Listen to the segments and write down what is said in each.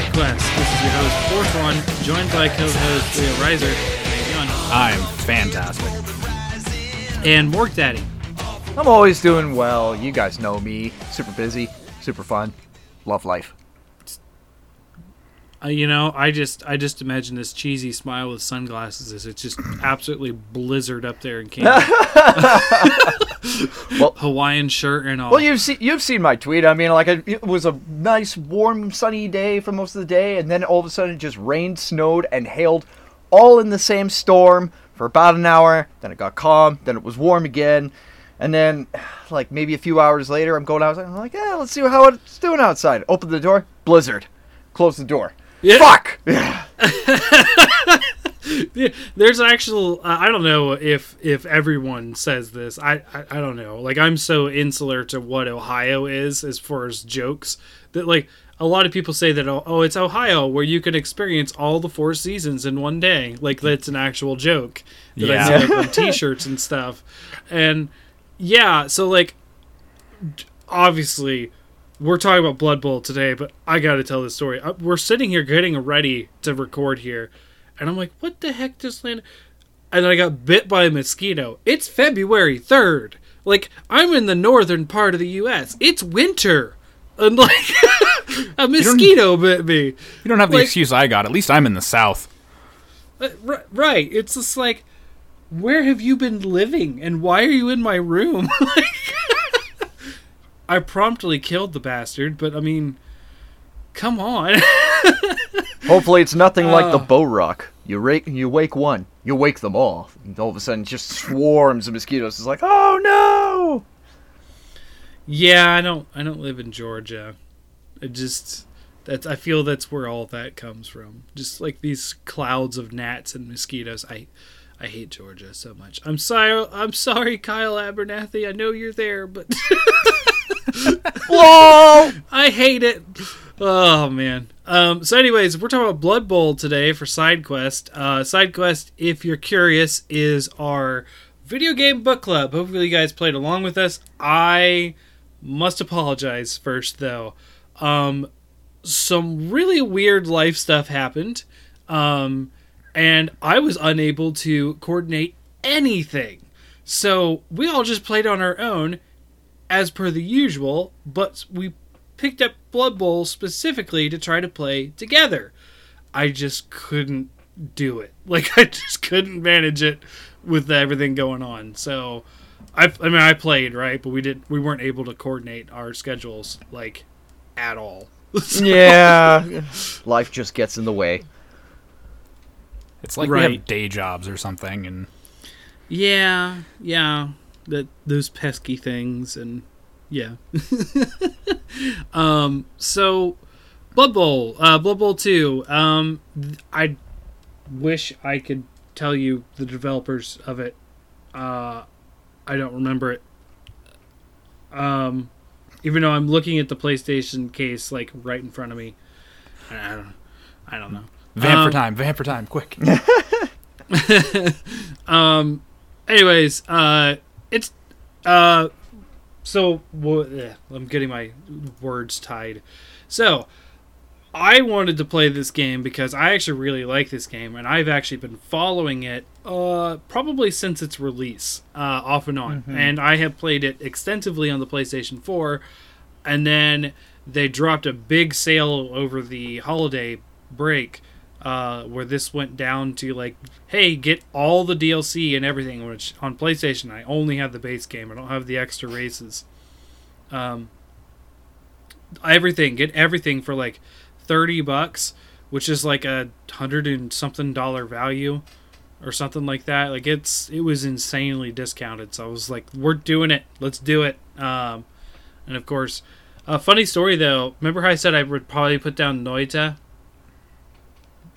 Welcome, Side Quest. This is your host, Fourth One, joined by co-host Leo Reiser. I'm fantastic. And Morg Daddy. I'm always doing well. You guys know me. Super busy, super fun. Love life. Uh, you know, I just I just imagine this cheesy smile with sunglasses it's just absolutely blizzard up there in Canada. well, Hawaiian shirt and all. Well, you've seen you've seen my tweet. I mean, like it was a nice, warm, sunny day for most of the day, and then all of a sudden it just rained, snowed, and hailed, all in the same storm for about an hour. Then it got calm. Then it was warm again, and then like maybe a few hours later, I'm going outside. I'm like, yeah, let's see how it's doing outside. Open the door, blizzard. Close the door. Yeah. Fuck. Yeah. There's actual. Uh, I don't know if if everyone says this. I, I I don't know. Like I'm so insular to what Ohio is as far as jokes that like a lot of people say that oh, oh it's Ohio where you can experience all the four seasons in one day. Like that's an actual joke that yeah. I see like, on T-shirts and stuff. And yeah, so like obviously we're talking about Blood Bowl today, but I got to tell this story. Uh, we're sitting here getting ready to record here, and I'm like, what the heck just landed? And I got bit by a mosquito. It's February 3rd. Like, I'm in the northern part of the U.S. It's winter. And, like, a mosquito bit me. You don't have the like, excuse I got. At least I'm in the south. Uh, right. It's just like, where have you been living? And why are you in my room? like, I promptly killed the bastard, but I mean, come on. Hopefully, it's nothing uh, like the uh. bow rock. You rake, you wake one, you wake them all. And all of a sudden, just swarms of mosquitoes. It's like, oh no. Yeah, I don't. I don't live in Georgia. I just that's. I feel that's where all that comes from. Just like these clouds of gnats and mosquitoes. I. I hate Georgia so much. I'm sorry. I'm sorry, Kyle Abernathy. I know you're there, but Whoa! I hate it. Oh man. Um, so, anyways, we're talking about Blood Bowl today for Side Quest. Uh, Side Quest, if you're curious, is our video game book club. Hopefully, you guys played along with us. I must apologize first, though. Um, some really weird life stuff happened, um, and I was unable to coordinate anything. So we all just played on our own as per the usual, but we picked up Blood Bowl specifically to try to play together. I just couldn't do it. Like I just couldn't manage it with everything going on. So I, I mean I played right, but we didn't. we weren't able to coordinate our schedules like at all. so, yeah, life just gets in the way. It's like right. we have day jobs or something, and yeah, yeah that those pesky things and yeah. um, so Blood Bowl, uh, Blood Bowl two. Um, I wish I could tell you the developers of it. Uh, I don't remember it. Um, even though I'm looking at the PlayStation case like right in front of me. I don't. I don't know. Vamp um, for time. Vamp for time. Quick. um. Anyways, uh, it's uh so well, yeah, I'm getting my words tied. So I wanted to play this game because I actually really like this game, and I've actually been following it uh, probably since its release, uh, off and on. Mm-hmm. And I have played it extensively on the PlayStation 4, and then they dropped a big sale over the holiday break uh, where this went down to like, hey, get all the DLC and everything. Which on PlayStation, I only have the base game. I don't have the extra races. Um, everything, get everything for like thirty bucks, which is like a hundred and something dollar value, or something like that. Like it's it was insanely discounted. So I was like, we're doing it. Let's do it. Um, and of course, a funny story though. Remember how I said I would probably put down Noita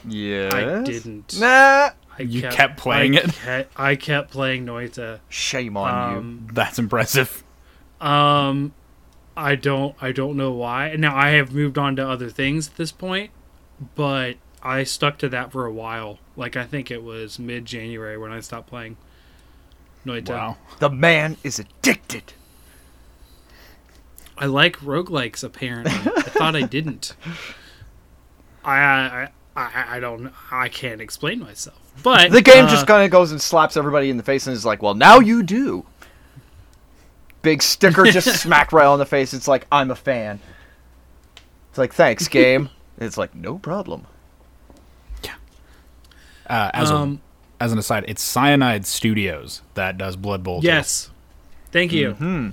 yeah. I didn't. Nah. I you kept, kept playing I it. Kept, I kept playing Noita. Shame on um, you. That's impressive. Um, I don't. I don't know why. Now I have moved on to other things at this point, but I stuck to that for a while. Like I think it was mid January when I stopped playing Noita. Wow. The man is addicted. I like roguelikes. Apparently, I thought I didn't. I, I I I don't. I can't explain myself. But The game uh, just kind of goes and slaps everybody in the face and is like, "Well, now you do." Big sticker just smack right on the face. It's like, "I'm a fan." It's like, "Thanks, game." it's like, "No problem." Uh, as Um, a, as an aside, it's Cyanide Studios that does Blood Bowl. too. Yes. Thank you. Hmm.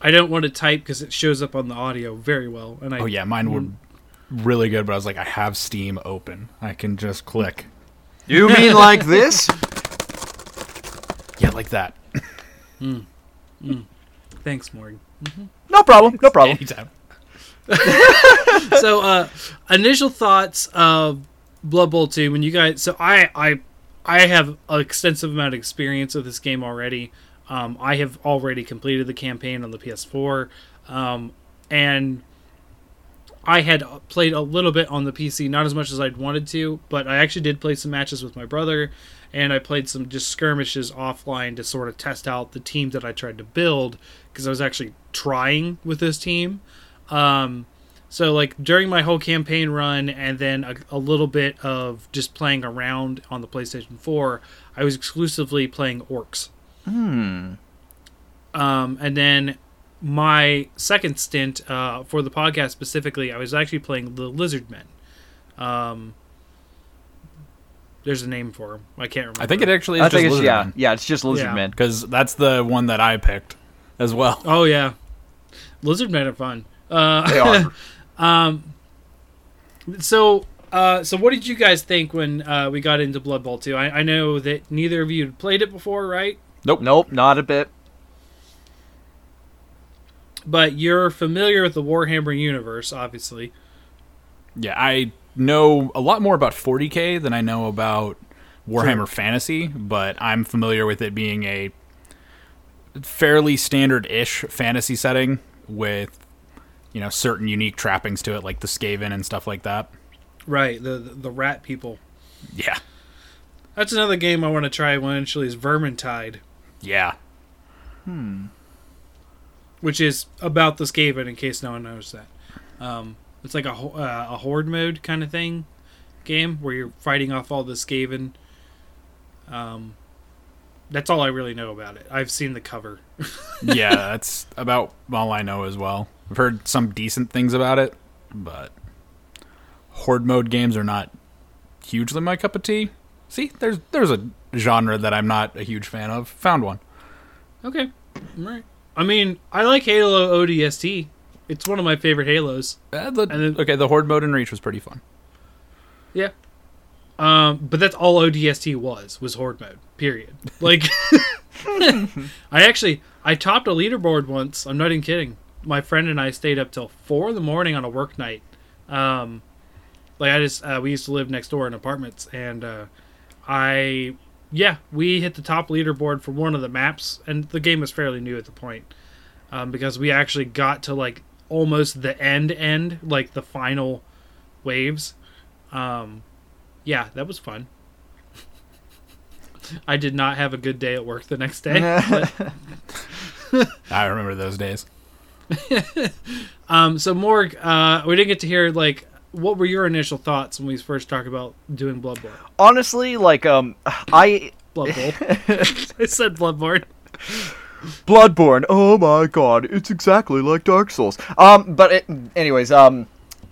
I don't want to type because it shows up on the audio very well. And I Oh yeah, mine were really good, but I was like, I have Steam open. I can just click. You mean like this? Yeah, like that. mm thanks, Morgan. No problem. No problem. Anytime. so uh initial thoughts of blood bowl 2 when you guys so i i i have an extensive amount of experience with this game already um i have already completed the campaign on the ps4 um and i had played a little bit on the pc not as much as i'd wanted to but i actually did play some matches with my brother and i played some just skirmishes offline to sort of test out the team that i tried to build because i was actually trying with this team um, so like during my whole campaign run, and then a, a little bit of just playing around on the PlayStation 4, I was exclusively playing orcs. Hmm. Um, and then my second stint uh, for the podcast specifically, I was actually playing the Lizard Men. Um, there's a name for them. I can't remember. I think it actually is I just think it's Lizard yeah, yeah. It's just Lizard Yeah. Man. because that's the one that I picked as well. Oh yeah, Lizard Men are fun. Uh, They are. So, uh, so what did you guys think when uh, we got into Blood Bowl 2? I, I know that neither of you had played it before, right? Nope. Nope, not a bit. But you're familiar with the Warhammer universe, obviously. Yeah, I know a lot more about 40k than I know about Warhammer Fantasy, but I'm familiar with it being a fairly standard-ish fantasy setting with you know certain unique trappings to it, like the Skaven and stuff like that. Right, the the, the rat people. Yeah, That's another game I want to try eventually is Vermintide, yeah, hmm. Which is about the Skaven, in case no one knows that. Um, it's like a, uh, a horde mode kind of thing game where you're fighting off all the Skaven. Um, that's all I really know about it. I've seen the cover. yeah. That's about all I know as well. I've heard some decent things about it, but horde mode games are not hugely my cup of tea. See, there's there's a genre that I'm not a huge fan of. Found one. Okay. Right. I mean, I like Halo ODST. It's one of my favorite Halos. Uh, the, And then- okay, the horde mode in Reach was pretty fun. Yeah. Um, but that's all ODST was was horde mode. Period. Like, I actually I topped a leaderboard once. I'm not even kidding. My friend and I stayed up till four in the morning on a work night. Um, like I just uh, we used to live next door in apartments, and uh, I yeah we hit the top leaderboard for one of the maps, and the game was fairly new at the point um, because we actually got to like almost the end end like the final waves. Um, yeah, that was fun. I did not have a good day at work the next day. but- I remember those days. um, so Morg, uh, we didn't get to hear like what were your initial thoughts when we first talked about doing Blood Bowl? Honestly, like um, I Blood Bowl. I said Bloodborne. Bloodborne. Oh my god, it's exactly like Dark Souls. Um, but it, anyways, um,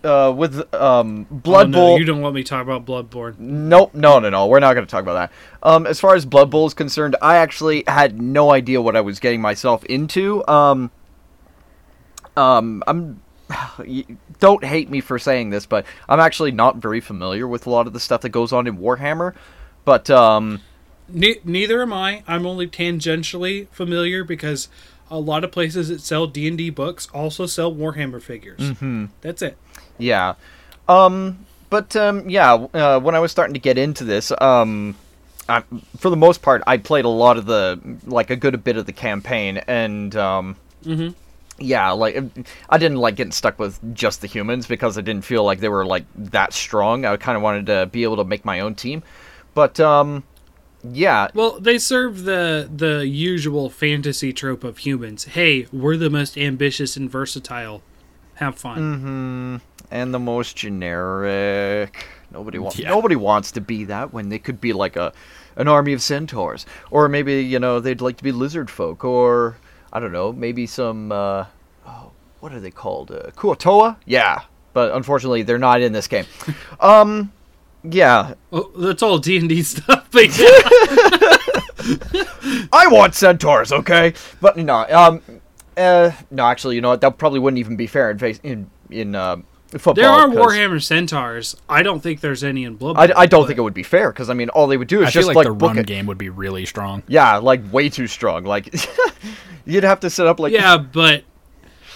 uh, with um, Blood oh, no, Bowl. you don't want me to talk about Bloodborne. Nope, no, no, no. We're not going to talk about that. Um, as far as Blood Bowl is concerned, I actually had no idea what I was getting myself into. Um, um, I'm. Don't hate me for saying this, but I'm actually not very familiar with a lot of the stuff that goes on in Warhammer. But um, Ne- neither am I. I'm only tangentially familiar because a lot of places that sell D and D books also sell Warhammer figures. Mm-hmm. That's it. Yeah. Um, but um, yeah, uh, when I was starting to get into this, um, I, for the most part, I played a lot of the like a good bit of the campaign, and um, Mhm. Yeah, like I didn't like getting stuck with just the humans because I didn't feel like they were like that strong. I kind of wanted to be able to make my own team, but um, yeah, Well, they serve the the usual fantasy trope of humans. Hey, we're the most ambitious and versatile. Have fun. Mm-hmm. and the most generic. Nobody wants. Yeah. Nobody wants to be that when they could be like a, an army of centaurs, or maybe you know they'd like to be lizard folk, or I don't know, maybe some. Uh, oh, what are they called? Uh, Kuotoa? Yeah, but unfortunately they're not in this game. um, yeah, Oh, that's all D and D stuff. But yeah. I want centaurs, okay? But no, um, uh, no, actually, you know what? That probably wouldn't even be fair in face in in uh, football. there are Warhammer centaurs. I don't think there's any in Blood. I, Bowl, I don't but- think it would be fair because I mean, all they would do is I just feel like, like the book run it. game would be really strong. Yeah, like way too strong. Like you'd have to set up like yeah, but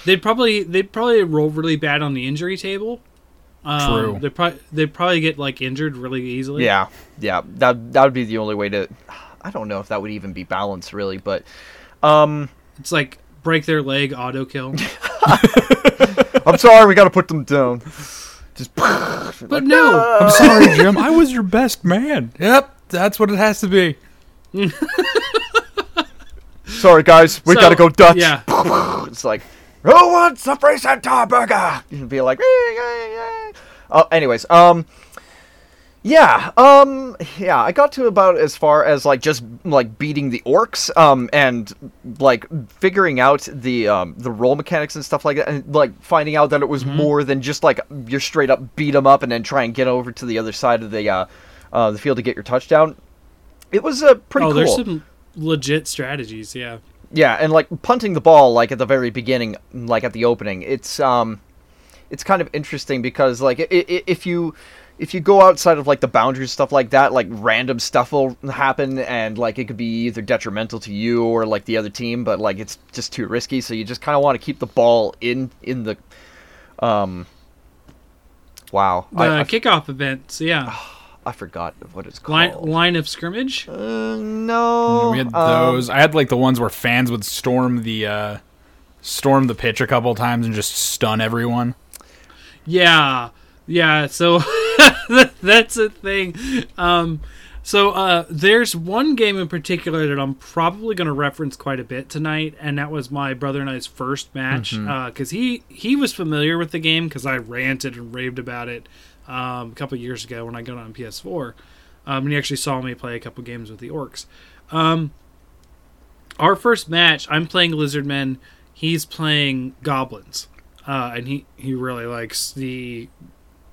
they'd probably they'd probably roll really bad on the injury table. Um, True. They probably they probably get like injured really easily. yeah, yeah. That that would be the only way to. I don't know if that would even be balanced really, but um, It's like break their leg, auto kill. I'm sorry, we got to put them down. Just But no, I'm sorry, Jim. I was your best man. Yep, that's what it has to be. Sorry guys, we So, got to go Dutch. Yeah, It's like, who wants a free centaur burger? You'd be like. Oh, anyways, um, yeah, um, yeah, I got to about as far as like just like beating the orcs, um, and like figuring out the um the roll mechanics and stuff like that, and like finding out that it was more than just like you're straight up beat them up and then try and get over to the other side of the uh, uh the field to get your touchdown. It was uh, pretty oh, cool. there's some legit strategies. Yeah, Yeah, and like punting the ball like at the very beginning, like at the opening, it's um, it's kind of interesting because like i- i- if you if you go outside of like the boundaries stuff like that, like random stuff will happen and like it could be either detrimental to you or like the other team, but like it's just too risky. So you just kind of want to keep the ball in in the um. Wow, the I, I, kickoff event. So yeah, I forgot what it's called. line of scrimmage. Uh, no, we had um, those. I had like the ones where fans would storm the uh, storm the pitch a couple times and just stun everyone. Yeah, yeah. So that's a thing. Um, so uh, there's one game in particular that I'm probably going to reference quite a bit tonight, and that was my brother and I's first match because he he was familiar with the game because I ranted and raved about it um, a couple years ago when I got on PS4, um, and he actually saw me play a couple games with the orcs. Um, our first match, I'm playing lizardmen. He's playing goblins, uh, and he he really likes the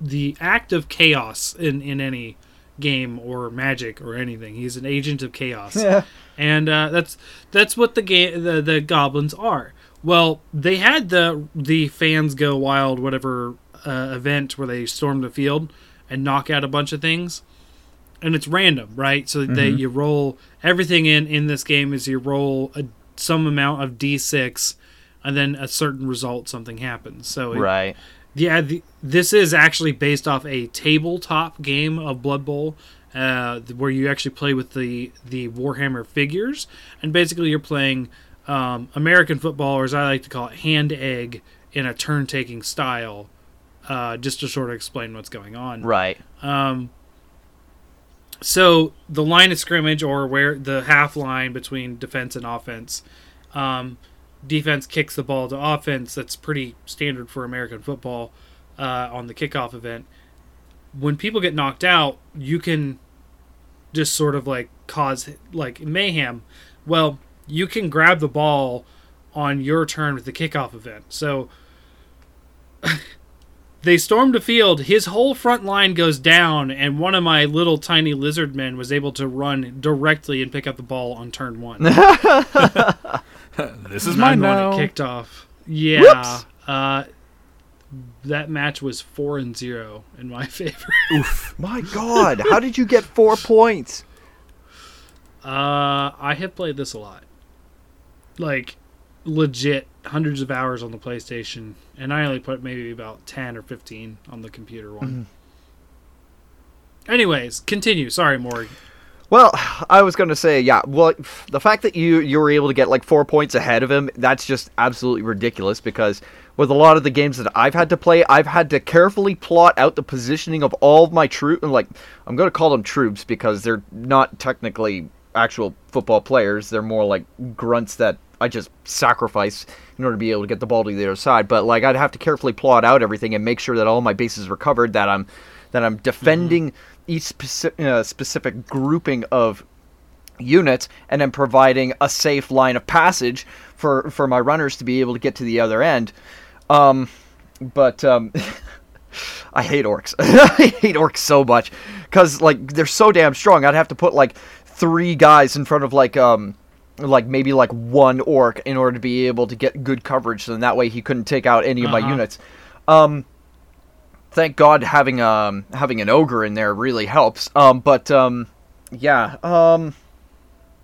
the act of chaos in in any game or magic or anything. He's an agent of chaos, Yeah. and uh, that's that's what the game the the goblins are. Well, they had the the fans go wild whatever uh, event where they storm the field and knock out a bunch of things and it's random, right? So they you roll everything in in this game is you roll a, some amount of d6, and then a certain result, something happens. So it- right. yeah, the, this is actually based off a tabletop game of Blood Bowl, uh, where you actually play with the the Warhammer figures, and basically you're playing um, American football, or as I like to call it, hand egg in a turn taking style, uh, just to sort of explain what's going on. Right. Um, so the line of scrimmage, or where the half line between defense and offense, um, defense kicks the ball to offense. That's pretty standard for American football uh, on the kickoff event. When people get knocked out, you can just sort of like cause like mayhem. Well, you can grab the ball on your turn with the kickoff event. So they stormed a field. His whole front line goes down, and one of my little tiny lizard men was able to run directly and pick up the ball on turn one. This is I'm mine the one now. that kicked off. Yeah. Uh, that match was four and zero in my favor. My God, how did you get four points? Uh, I have played this a lot. Like, legit hundreds of hours on the PlayStation, and I only put maybe about 10 or 15 on the computer one. Mm-hmm. Anyways, continue. Sorry, Morg. Well, I was going to say, yeah. Well, the fact that you you were able to get like four points ahead of him, that's just absolutely ridiculous. Because with a lot of the games that I've had to play, I've had to carefully plot out the positioning of all of my troops. And like, I'm going to call them troops because they're not technically actual football players. They're more like grunts that I just sacrifice in order to be able to get the ball to the other side. But like, I'd have to carefully plot out everything and make sure that all my bases are covered. That I'm that I'm defending. Mm-hmm each specific, uh, specific grouping of units and then providing a safe line of passage for for my runners to be able to get to the other end. Um, but um, I hate orcs. I hate orcs so much because like they're so damn strong. I'd have to put like three guys in front of like um like maybe like one orc in order to be able to get good coverage. So then that way he couldn't take out any of uh-huh. my units. Um, thank God having um having an ogre in there really helps. Um, but um, yeah, um,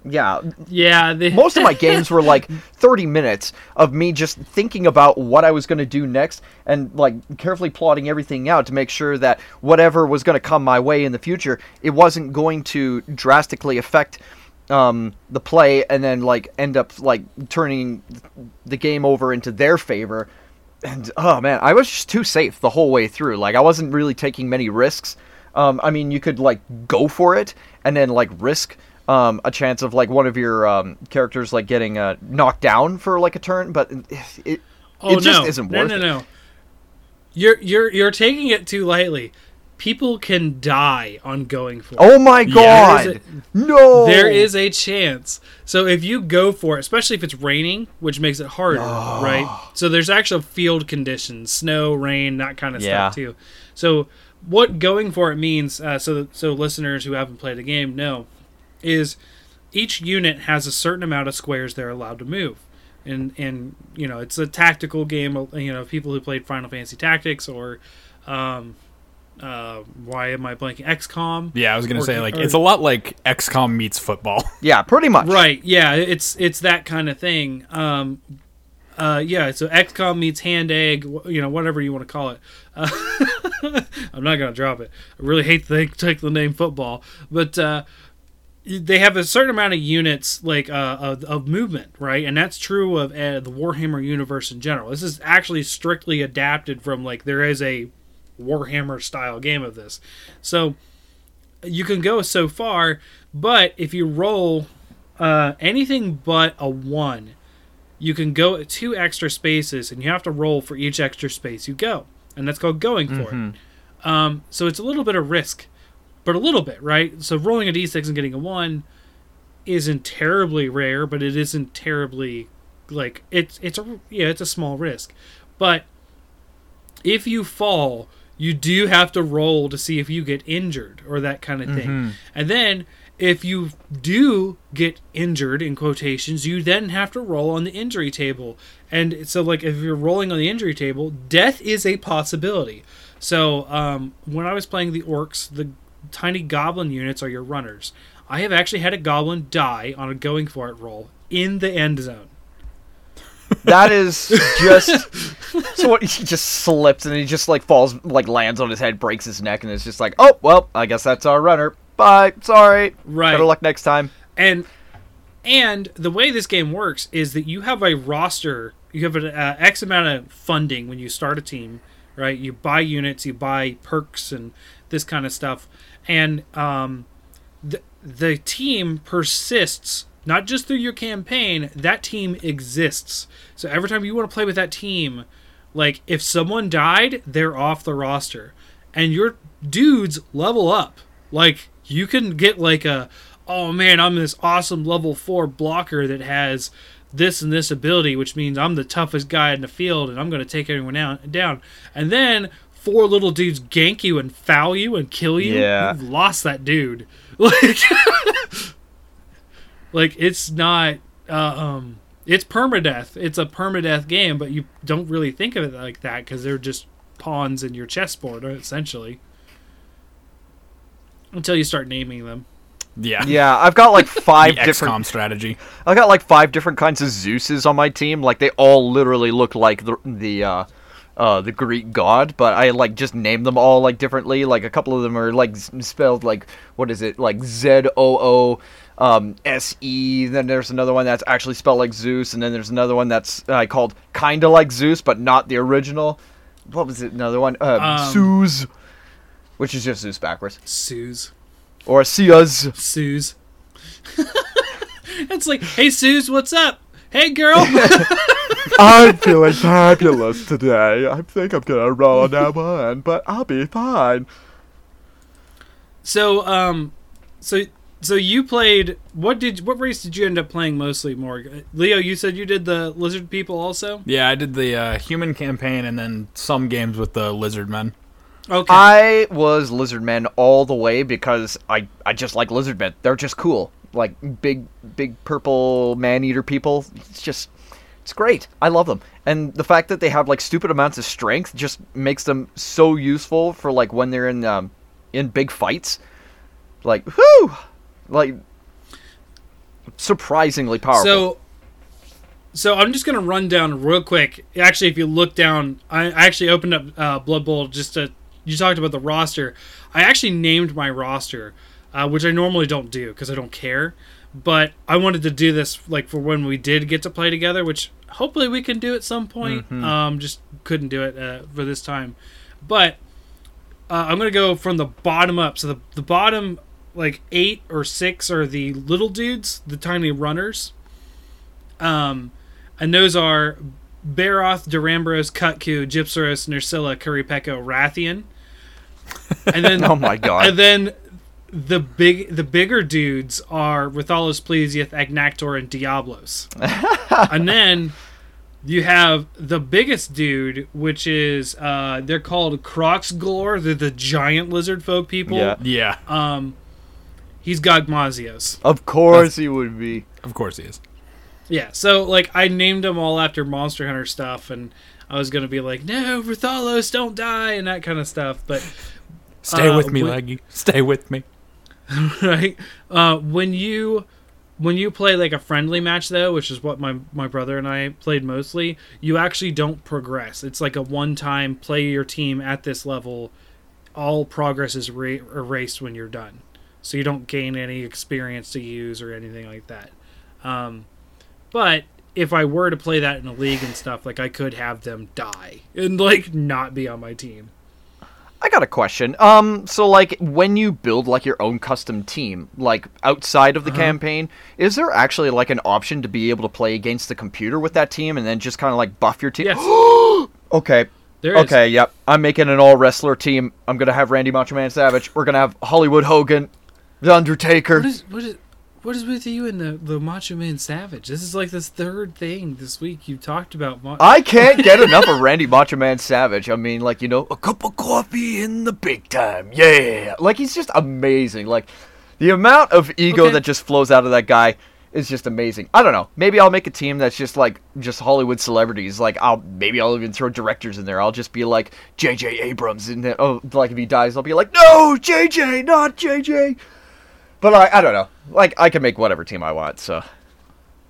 yeah, yeah. The- most of my games were like 30 minutes of me just thinking about what I was going to do next and like carefully plotting everything out to make sure that whatever was going to come my way in the future, it wasn't going to drastically affect um, the play and then like end up like turning the game over into their favor and oh man, I was just too safe the whole way through. Like I wasn't really taking many risks. Um, I mean, you could like go for it and then like risk um, a chance of like one of your um, characters like getting uh, knocked down for like a turn, but it it, oh, it just no. isn't no, worth no, it. No, no, You're you're you're taking it too lightly people can die on going for. Oh my god! There a, no, there is a chance. So if you go for it, especially if it's raining, which makes it harder, oh. right? So there's actual field conditions, snow, rain, that kind of yeah. stuff too. So what going for it means, uh, so so listeners who haven't played the game know, is each unit has a certain amount of squares they're allowed to move. And, and you know it's a tactical game. You know people who played Final Fantasy Tactics or um, uh, why am I blanking? XCOM. Yeah, I was gonna or, say like or, it's a lot like XCOM meets football. Yeah, pretty much. Right. Yeah, it's it's that kind of thing. Um, uh, yeah. So XCOM meets Hand Egg. You know, whatever you want to call it. Uh, I'm not gonna drop it. I really hate to take the name football, but. They have a certain amount of units like uh, of, of, movement right and that's true of uh, the warhammer universe in general this is actually strictly adapted from like there is a Warhammer style game of this. So you can go so far, but if you roll uh, anything but a one, you can go two extra spaces, and you have to roll for each extra space you go, and that's called going for mm-hmm. it. Um, so it's a little bit of risk, but a little bit, right? So rolling a d6 and getting a one isn't terribly rare, but it isn't terribly like it's it's a yeah it's a small risk, but if you fall you do have to roll to see if you get injured or that kind of thing. Mm-hmm. And then if you do get injured in quotations, you then have to roll on the injury table. And so like if you're rolling on the injury table, death is a possibility. So um, when I was playing the orcs, the tiny goblin units are your runners. I have actually had a goblin die on a going for it roll in the end zone. That is just so what he just slips and he just like falls like lands on his head, breaks his neck, and it's just like, oh well, I guess that's our runner. Bye. Sorry. Right. Better luck next time. And and the way this game works is that you have a roster. You have an uh, X amount of funding when you start a team, right? You buy units, you buy perks, and this kind of stuff, and um, the the team persists not just through your campaign, that team exists. So every time you want to play with that team, like if someone died, they're off the roster. And your dudes level up. Like you can get like a oh man, I'm this awesome level 4 blocker that has this and this ability, which means I'm the toughest guy in the field and I'm going to take everyone out, down. And then four little dudes gank you and foul you and kill you. Yeah. You've lost that dude. Like like it's not uh, um it's permadeath. It's a permadeath game, but you don't really think of it like that because they're just pawns in your chessboard, essentially. Until you start naming them. Yeah. Yeah, I've got like five the different XCOM strategy. I've got like five different kinds of Zeuses on my team. Like they all literally look like the the uh, uh, the Greek god, but I like just name them all like differently. Like a couple of them are like spelled like what is it like Z O O um, S E. Then there's another one that's actually spelled like Zeus, and then there's another one that's uh, called kinda like Zeus, but not the original. What was it? Another one, uh, Um, Zeus, which is just Zeus backwards, Suze. or Sias. Suze. it's like, hey, Suze, what's up? Hey, girl. I'm feeling fabulous today. I think I'm gonna roll that one, but I'll be fine. so, um, so, so you played. What did what race did you end up playing mostly, Morg? Leo, you said you did the lizard people also. Yeah, I did the uh, human campaign and then some games with the lizard men. Okay. I was lizard men all the way because I I just like lizard men. They're just cool. Like big big purple man eater people. It's just it's great. I love them. And the fact that they have like stupid amounts of strength just makes them so useful for like when they're in um in big fights. Like whoo! Like surprisingly powerful. So, so I'm just gonna run down real quick. Actually, if you look down, I, actually opened up uh, Blood Bowl just to. You talked about the roster. I actually named my roster, uh, which I normally don't do because I don't care. But I wanted to do this like for when we did get to play together, which hopefully we can do at some point. Um, just couldn't do it uh, for this time. But uh, I'm gonna go from the bottom up. So the the bottom like eight or six are the little dudes, the tiny runners. Um, and those are Barroth, Duramboros, Kut-Ku, Gypceros, Nerscylla, Kuripeko, Rathian. And then oh my god. and then the big the bigger dudes are Rathalos, Plesioth, Agnaktor, and Diablos. and then you have the biggest dude, which is uh, they're called Kroxigor. They're the giant lizard folk people. Yeah. Yeah, Um, he's Gogmazios. of course he would be. of course he is. Yeah, so like I named them all after Monster Hunter stuff, and I was gonna be like, no, Rathalos, don't die, and that kind of stuff. But Stay Uh, with me, when- Leggy. Stay with me. right, uh, when you when you play like a friendly match though, which is what my my brother and I played mostly, you actually don't progress. It's like a one time play your team at this level. All progress is ra- erased when you're done, so you don't gain any experience to use or anything like that. Um, but if I were to play that in a league and stuff, like I could have them die and like not be on my team. I got a question. Um, so like when you build like your own custom team, like outside of the Uh-huh. campaign, is there actually like an option to be able to play against the computer with that team and then just kind of like buff your team? Yes, Okay. there is. Okay, yep. I'm making an all wrestler team. I'm gonna have Randy Macho Man Savage. We're gonna have Hollywood Hogan, The Undertaker. What is what is what is with you and the the Macho Man Savage? This is like this third thing this week you talked about. Ma- I can't get enough of Randy Macho Man Savage. I mean, like you know, a cup of coffee in the big time, yeah. Like he's just amazing. Like the amount of ego Okay. that just flows out of that guy is just amazing. I don't know. Maybe I'll make a team that's just like just Hollywood celebrities. Like I'll maybe I'll even throw directors in there. I'll just be like J.J. Abrams and then Oh, like if he dies, I'll be like, no, J.J., not J.J. But I, I don't know. Like I can make whatever team I want. So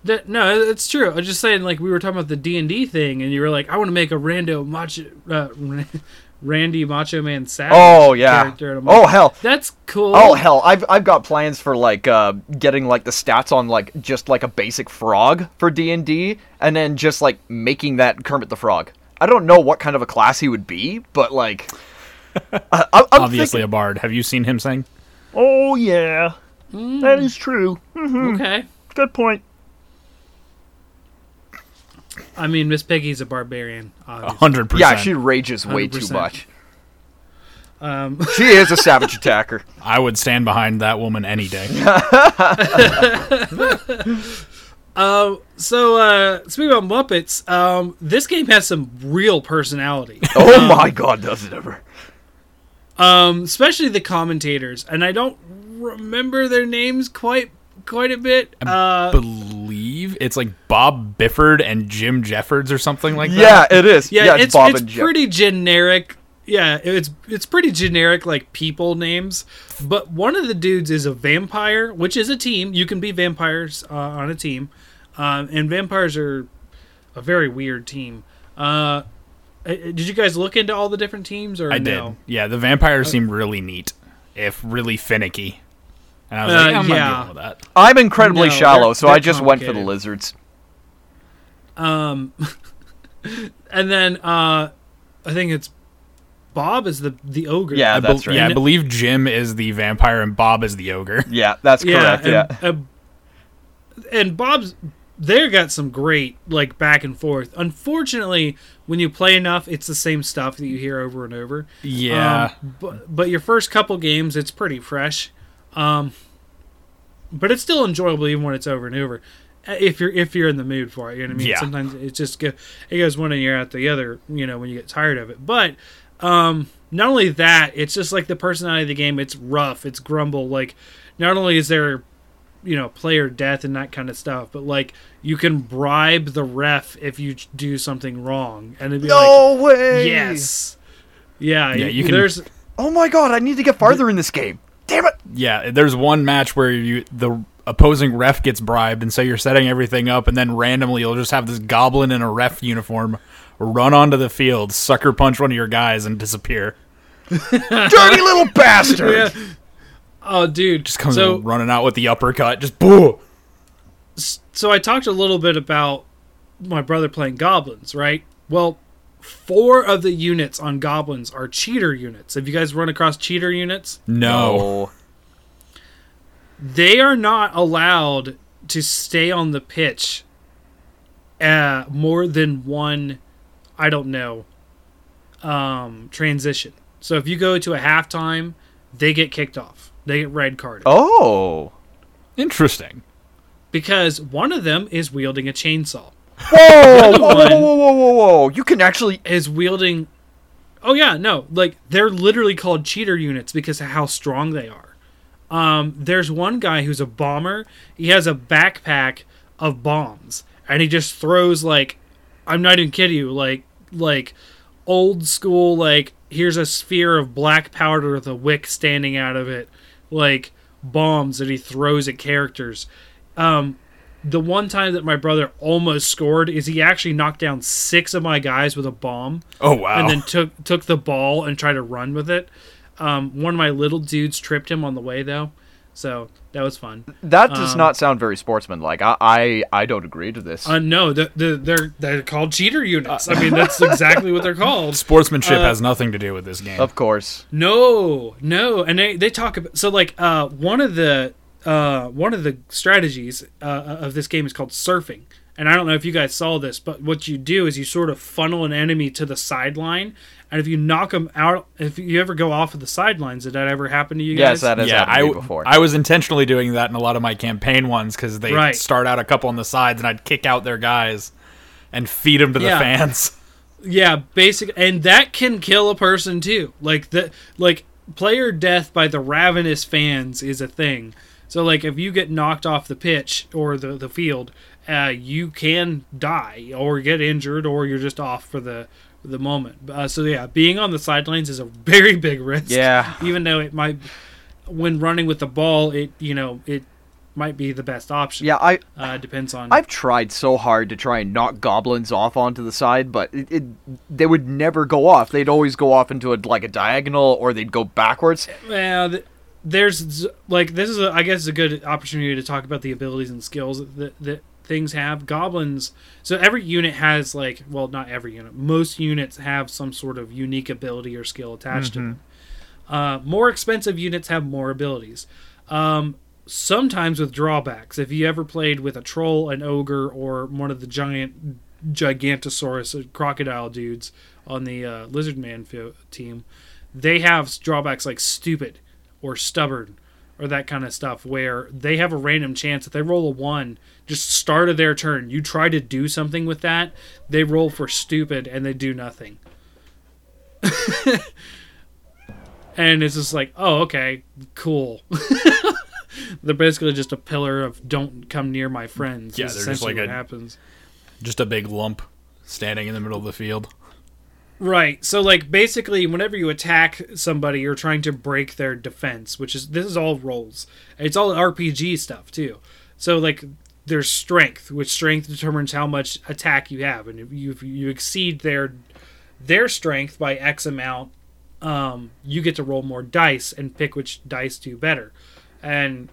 That- no, it's true. I was just saying, like we were talking about the D and D thing, and you were like, I want to make a rando macho, uh, Randy Macho Man Savage. oh yeah. character. And I'm like, Oh hell. that's cool. Oh hell, I've I've got plans for like uh, getting like the stats on like just like a basic frog for D and D, and then just like making that Kermit the Frog. I don't know what kind of a class he would be, but like, I, I, I'm Obviously thinking- a bard. Have you seen him sing? Oh yeah, that is true. okay. Good point. I mean, Miss Piggy's a barbarian. A hundred percent. Yeah, she rages way too 100%. much. Um, She is a savage attacker. I would stand behind that woman any day. uh, so uh, speaking about Muppets, um, this game has some real personality. Oh my god, does it ever? Um, especially the commentators, and I don't remember their names quite quite a bit. Uh, believe it's like Bob Bifford and Jim Jeffords or something like Yeah, that. it is. yeah, Yeah, it's Bob it's and Jeff. pretty generic. Yeah, it's it's pretty generic like people names. But one of the dudes is a vampire, which is a team. You can be vampires uh, on a team, um, and vampires are a very weird team. Uh, did you guys look into all the different teams or I no? did. Yeah, the vampires seem really neat, if really finicky. And I was Uh, like, I'm yeah. not with that. I'm incredibly No, shallow, they're- so they're I just went for the lizards. Um, and then uh, I think it's Bob is the the ogre. Yeah, I that's right. Yeah, I believe Jim is the vampire and Bob is the ogre. Yeah, that's correct. and, yeah. uh, and Bob's they got some great like back and forth. Unfortunately, when you play enough, it's the same stuff that you hear over and over. Yeah. Um, but but your first couple games, it's pretty fresh. Um, but it's still enjoyable even when it's over and over. Uh, If you're if you're in the mood for it, you know what I mean. Yeah. Sometimes it just go it goes one ear out the other. You know when you get tired of it. But um, not only that, it's just like the personality of the game. It's rough. It's grumble. Like not only is there you know player death and that kind of stuff, but like you can bribe the ref if you do something wrong, and it'd be like No way! yes. Yeah, Yeah, you can- There's Oh my god, I need to get farther in this game. Damn it! Yeah, there's one match where you the opposing ref gets bribed, and so you're setting everything up, and then randomly you'll just have this goblin in a ref uniform run onto the field, sucker punch one of your guys, and disappear. Dirty little bastard! Yeah. Oh, dude. Just comes so, running out with the uppercut, just boo. so I talked a little bit about my brother playing goblins, right? Well, four of the units on goblins are cheater units. Have you guys run across cheater units? No. They are not allowed to stay on the pitch uh, more than one, I don't know, um, transition. So if you go to a halftime, they get kicked off. They get red carded. Oh. Interesting. because one of them is wielding a chainsaw. Whoa, whoa, whoa, whoa, whoa, whoa, whoa, whoa. You can actually. Is wielding. Oh yeah, no, like they're literally called cheater units because of how strong they are. Um, there's one guy who's a bomber. He has a backpack of bombs, and he just throws like, I'm not even kidding you, like like old school like here's a sphere of black powder with a wick standing out of it, like bombs that he throws at characters. Um, the one time that my brother almost scored is he actually knocked down six of my guys with a bomb Oh wow. and then took took the ball and tried to run with it. Um, one of my little dudes tripped him on the way though, so that was fun. That does Um, not sound very sportsmanlike. I, I, I don't agree to this. Uh, no, the, the, they're they're called cheater units. I mean, that's exactly what they're called. Sportsmanship uh, has nothing to do with this game. of course. No, no, and they, they talk about so like uh, one of the uh, one of the strategies uh, of this game is called surfing, and I don't know if you guys saw this, but what you do is you sort of funnel an enemy to the sideline, and if you knock them out, if you ever go off of the sidelines, did that ever happen to you Yes, that has yeah, happened to I, me before. I was intentionally doing that in a lot of my campaign ones because they Right. start out a couple on the sides, and I'd kick out their guys and feed them to the fans. Yeah, basic, and that can kill a person too. Like the like player death by the ravenous fans is a thing. So like if you get knocked off the pitch or the the field, uh, you can die or get injured or you're just off for the the moment. Uh, so yeah, being on the sidelines is a very big risk. Yeah. even though it might when running with the ball, it you know it might be the best option. Yeah, I, uh, depends on. I've tried so hard to try and knock goblins off onto the side, but it, it they would never go off. They'd always go off into a like a diagonal, or they'd go backwards. Well, th- there's like this is a, I guess a good opportunity to talk about the abilities and skills that, that things have. Goblins. So every unit has like well, not every unit. Most units have some sort of unique ability or skill attached to them. Uh, more expensive units have more abilities. Um, sometimes with drawbacks. If you ever played with a troll, an ogre, or one of the giant Gigantosaurus uh, crocodile dudes on the uh, Lizard Man team, they have drawbacks like stupid or stubborn or that kind of stuff where they have a random chance if they roll a one just start of their turn you try to do something with that they roll for stupid and they do nothing. And it's just like oh okay cool. They're basically just a pillar of don't come near my friends Yeah, they're just like what a- happens. Just a big lump standing in the middle of the field. Right. So like basically whenever you attack somebody you're trying to break their defense, which is this is all rolls. It's all RPG stuff too. So like there's strength, which strength determines how much attack you have and if you if you exceed their their strength by X amount, um, you get to roll more dice and pick which dice do better. And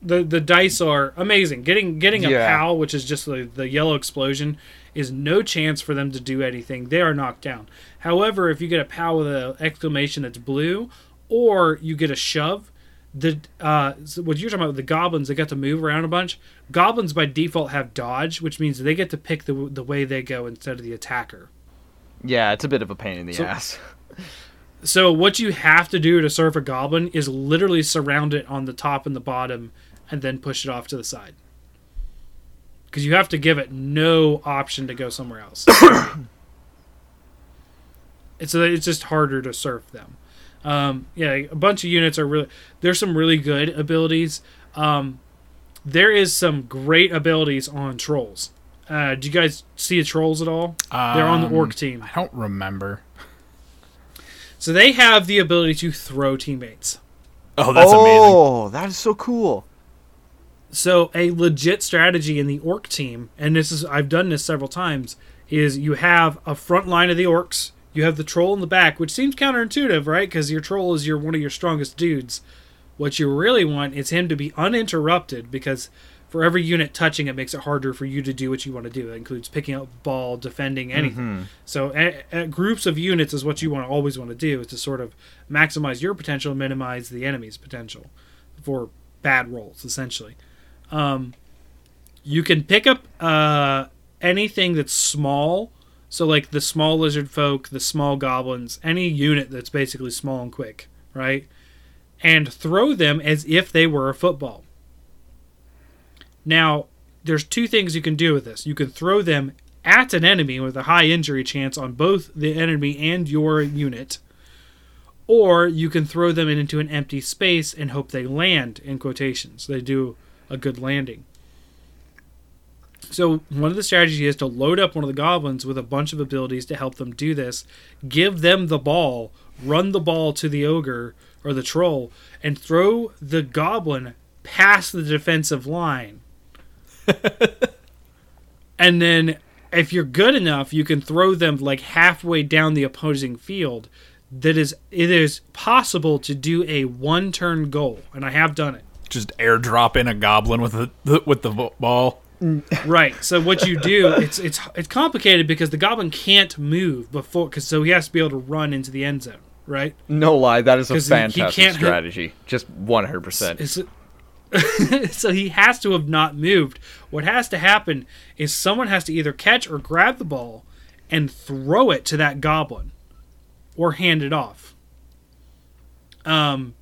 the the dice are amazing. Getting getting a Yeah. POW, which is just the, the yellow explosion, is no chance for them to do anything. They are knocked down. However, if you get a POW with an exclamation that's blue, or you get a shove, the uh, what you're talking about the goblins, they got to move around a bunch. Goblins by default have dodge, which means they get to pick the the way they go instead of the attacker. Yeah, it's a bit of a pain in the So- ass. So what you have to do to serve a goblin is literally surround it on the top and the bottom, and then push it off to the side. Because you have to give it no option to go somewhere else. it's it's just harder to surf them. Um, yeah, a bunch of units are really. There's some really good abilities. Um, there is some great abilities on trolls. Uh, do you guys see the trolls at all? They're on the Um, orc team. I don't remember. So they have the ability to throw teammates. Oh, that's amazing. oh, that is so cool. So a legit strategy in the orc team, and this is I've done this several times, is you have a front line of the orcs, you have the troll in the back, which seems counterintuitive, right? Because your troll is your one of your strongest dudes. What you really want is him to be uninterrupted because for every unit touching it makes it harder for you to do what you want to do. It includes picking up ball, defending anything. Mm-hmm. So a, a groups of units is what you want to always want to do is to sort of maximize your potential and minimize the enemy's potential for bad rolls essentially. Um, you can pick up uh, anything that's small. So, like the small lizard folk, the small goblins, any unit that's basically small and quick, right? And throw them as if they were a football. Now, there's two things you can do with this. You can throw them at an enemy with a high injury chance on both the enemy and your unit, or you can throw them into an empty space and hope they land in quotations. They do a good landing. So one of the strategies is to load up one of the goblins with a bunch of abilities to help them do this. Give them the ball, run the ball to the ogre or the troll, and throw the goblin past the defensive line. and then if you're good enough, you can throw them like halfway down the opposing field. That is it is possible to do a one turn goal, and I have done it. Just airdrop in a goblin with the with the ball. Right. So what you do, it's it's it's complicated because the goblin can't move before, because so he has to be able to run into the end zone. Right. No lie, that is a 'Cause he- he fantastic can't hit- strategy. Just 100%. So he has to have not moved. What has to happen is someone has to either catch or grab the ball and throw it to that goblin, or hand it off. Um,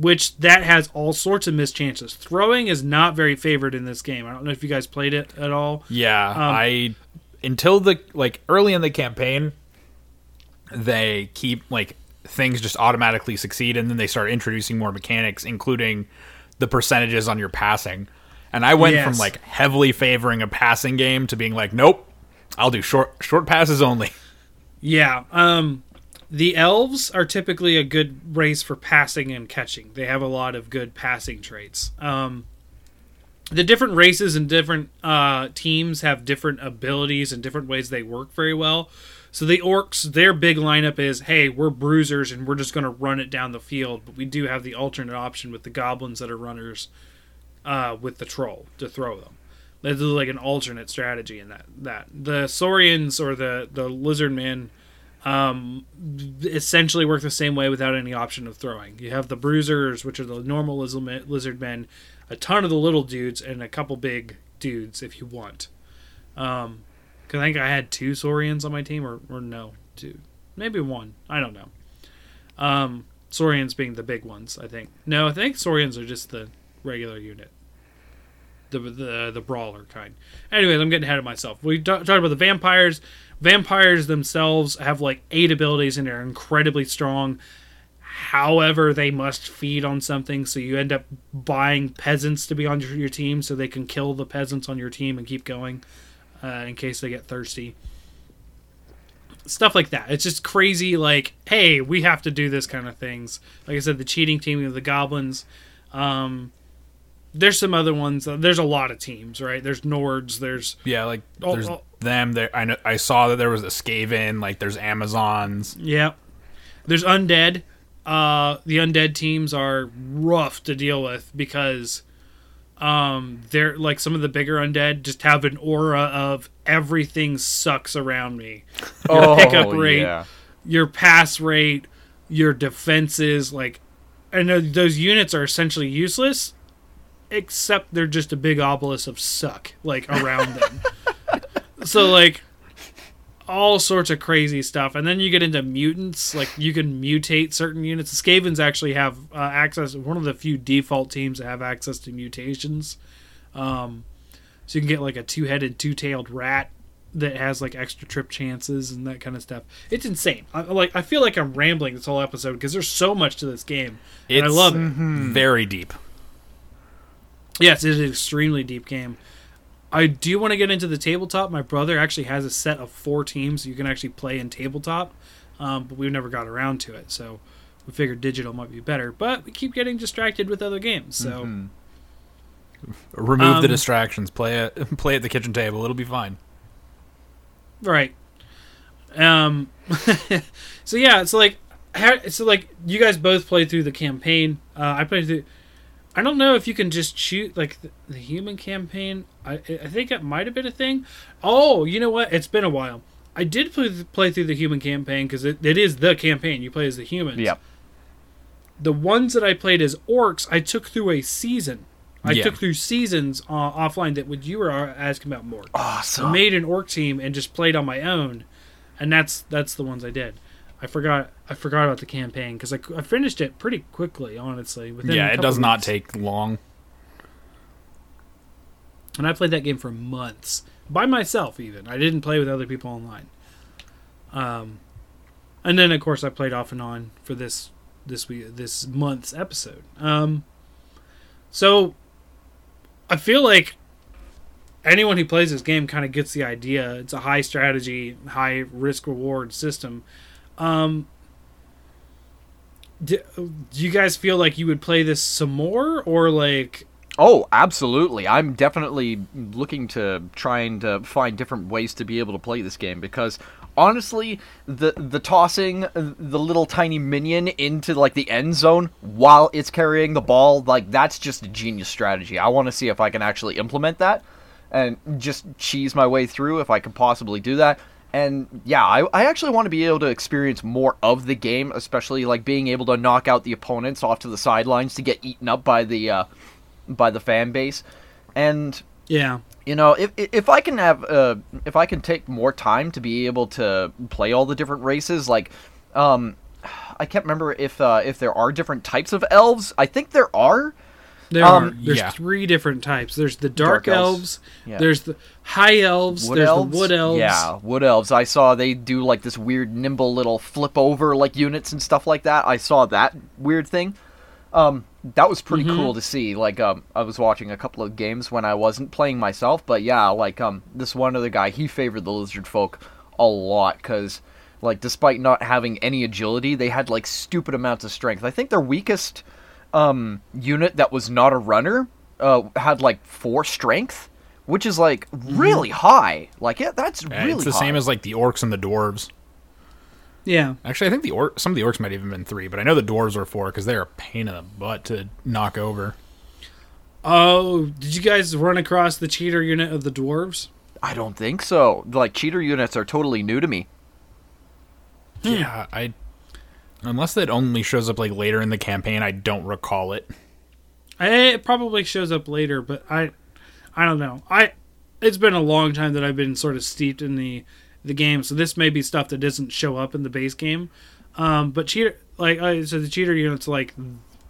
which that has all sorts of mischances. Throwing is not very favored in this game. I don't know if you guys played it at all. Yeah, Um, I until the like early in the campaign, they keep like things just automatically succeed, and then they start introducing more mechanics, including the percentages on your passing. And I went from like heavily favoring a passing game to being like, nope, I'll do short short passes only. Yeah. Um, the elves are typically a good race for passing and catching. They have a lot of good passing traits. Um, the different races and different uh, teams have different abilities and different ways they work very well. So the orcs, their big lineup is, hey, we're bruisers and we're just going to run it down the field. But we do have the alternate option with the goblins that are runners, uh, with the troll to throw them. There's like an alternate strategy in that. That the Saurians or the the lizard men um, essentially work the same way without any option of throwing. You have the bruisers, which are the normal lizard men, a ton of the little dudes, and a couple big dudes if you want. Um, 'cause I think I had two Saurians on my team, or, or no, two, maybe one. I don't know. Um, Saurians being the big ones, I think. No, I think Saurians are just the regular unit. The, the the brawler kind. Anyways, I'm getting ahead of myself. We ta- talked about the vampires. Vampires themselves have like eight abilities and are incredibly strong. However, they must feed on something, so you end up buying peasants to be on your, team so they can kill the peasants on your team and keep going uh, in case they get thirsty. Stuff like that. It's just crazy, like, hey, we have to do this kind of things. Like I said, the cheating team of the goblins. Um, there's some other ones. uh, There's a lot of teams, right? There's Nords. There's Yeah, like Oh, there's oh. them. There, I know. I saw that there was a Skaven. Like there's Amazons. yeah. There's undead. Uh, the undead teams are rough to deal with because um, they're like some of the bigger undead just have an aura of everything sucks around me. Your pickup rate, Oh, yeah. your pass rate, your defenses, like, I know those units are essentially useless, except they're just a big obelisk of suck, like, around them. so, like, all sorts of crazy stuff. And then you get into mutants, like, you can mutate certain units. The Skavens actually have uh, access, one of the few default teams that have access to mutations. Um, so you can get, like, a two headed, two tailed rat that has like extra trip chances and that kind of stuff. It's insane. I, like I feel like I'm rambling this whole episode because there's so much to this game, and I love it. very deep. Yes, it is an extremely deep game. I do want to get into the tabletop. My brother actually has a set of four teams you can actually play in tabletop, um, but we've never got around to it. So we figured digital might be better, but we keep getting distracted with other games. So Remove the Um, distractions. Play it. Play at the kitchen table. It'll be fine. Right. Um. so yeah, it's like, so like you guys both played through the campaign. Uh, I played through. I don't know if you can just shoot like the, the human campaign. I I think it might have been a thing. Oh, you know what? It's been a while. I did play, play through the human campaign because it, it is the campaign. You play as the humans. Yep. The ones that I played as orcs, I took through a season. I Yeah. took through seasons uh, offline that what you were uh, asking about more. Awesome. I Awesome. made an orc team and just played on my own, and that's that's the ones I did. I forgot I forgot about the campaign because I, I finished it pretty quickly, honestly. Within yeah, it does not weeks. take long. And I played that game for months by myself. Even I didn't play with other people online. Um, and then of course I played off and on for this this week this month's episode. Um, so I feel like anyone who plays this game kind of gets the idea. It's a high strategy, high risk reward system. Um, do, do you guys feel like you would play this some more, or like Oh, absolutely. I'm definitely looking to trying to find different ways to be able to play this game because honestly, the the tossing the little tiny minion into like the end zone while it's carrying the ball, like that's just a genius strategy. I want to see if I can actually implement that and just cheese my way through if I can possibly do that. And yeah, I, I actually want to be able to experience more of the game, especially like being able to knock out the opponents off to the sidelines to get eaten up by the uh, by the fan base. And yeah, you know, if if I can have uh, if I can take more time to be able to play all the different races, like um, I can't remember if uh, if there are different types of elves. I think there are. There Um, are there's yeah. three different types. There's the dark, Dark elves. elves. Yeah. There's the high elves. Wood there's elves? the wood elves. Yeah, wood elves. I saw they do like this weird nimble little flip over like units and stuff like that. I saw that weird thing. Um, that was pretty Mm-hmm. cool to see. Like, um, I was watching a couple of games when I wasn't playing myself, but yeah, like, um, this one other guy, he favored the lizard folk a lot because, like, despite not having any agility, they had like stupid amounts of strength. I think their weakest um unit that was not a runner uh had like four strength, which is like really high. Like, yeah, that's Yeah, really it's the high. same as like the orcs and the dwarves. Yeah. Actually, I think the orc, some of the orcs might even been three, but I know the dwarves were four because they're a pain in the butt to knock over. Oh, did you guys run across the cheater unit of the dwarves? I don't think so. Like cheater units are totally new to me. Yeah, I unless that only shows up like later in the campaign, I don't recall it. It probably shows up later, but I, I don't know. I, it's been a long time that I've been sort of steeped in the, the game, so this may be stuff that doesn't show up in the base game. Um, but cheater, like I so the cheater units, like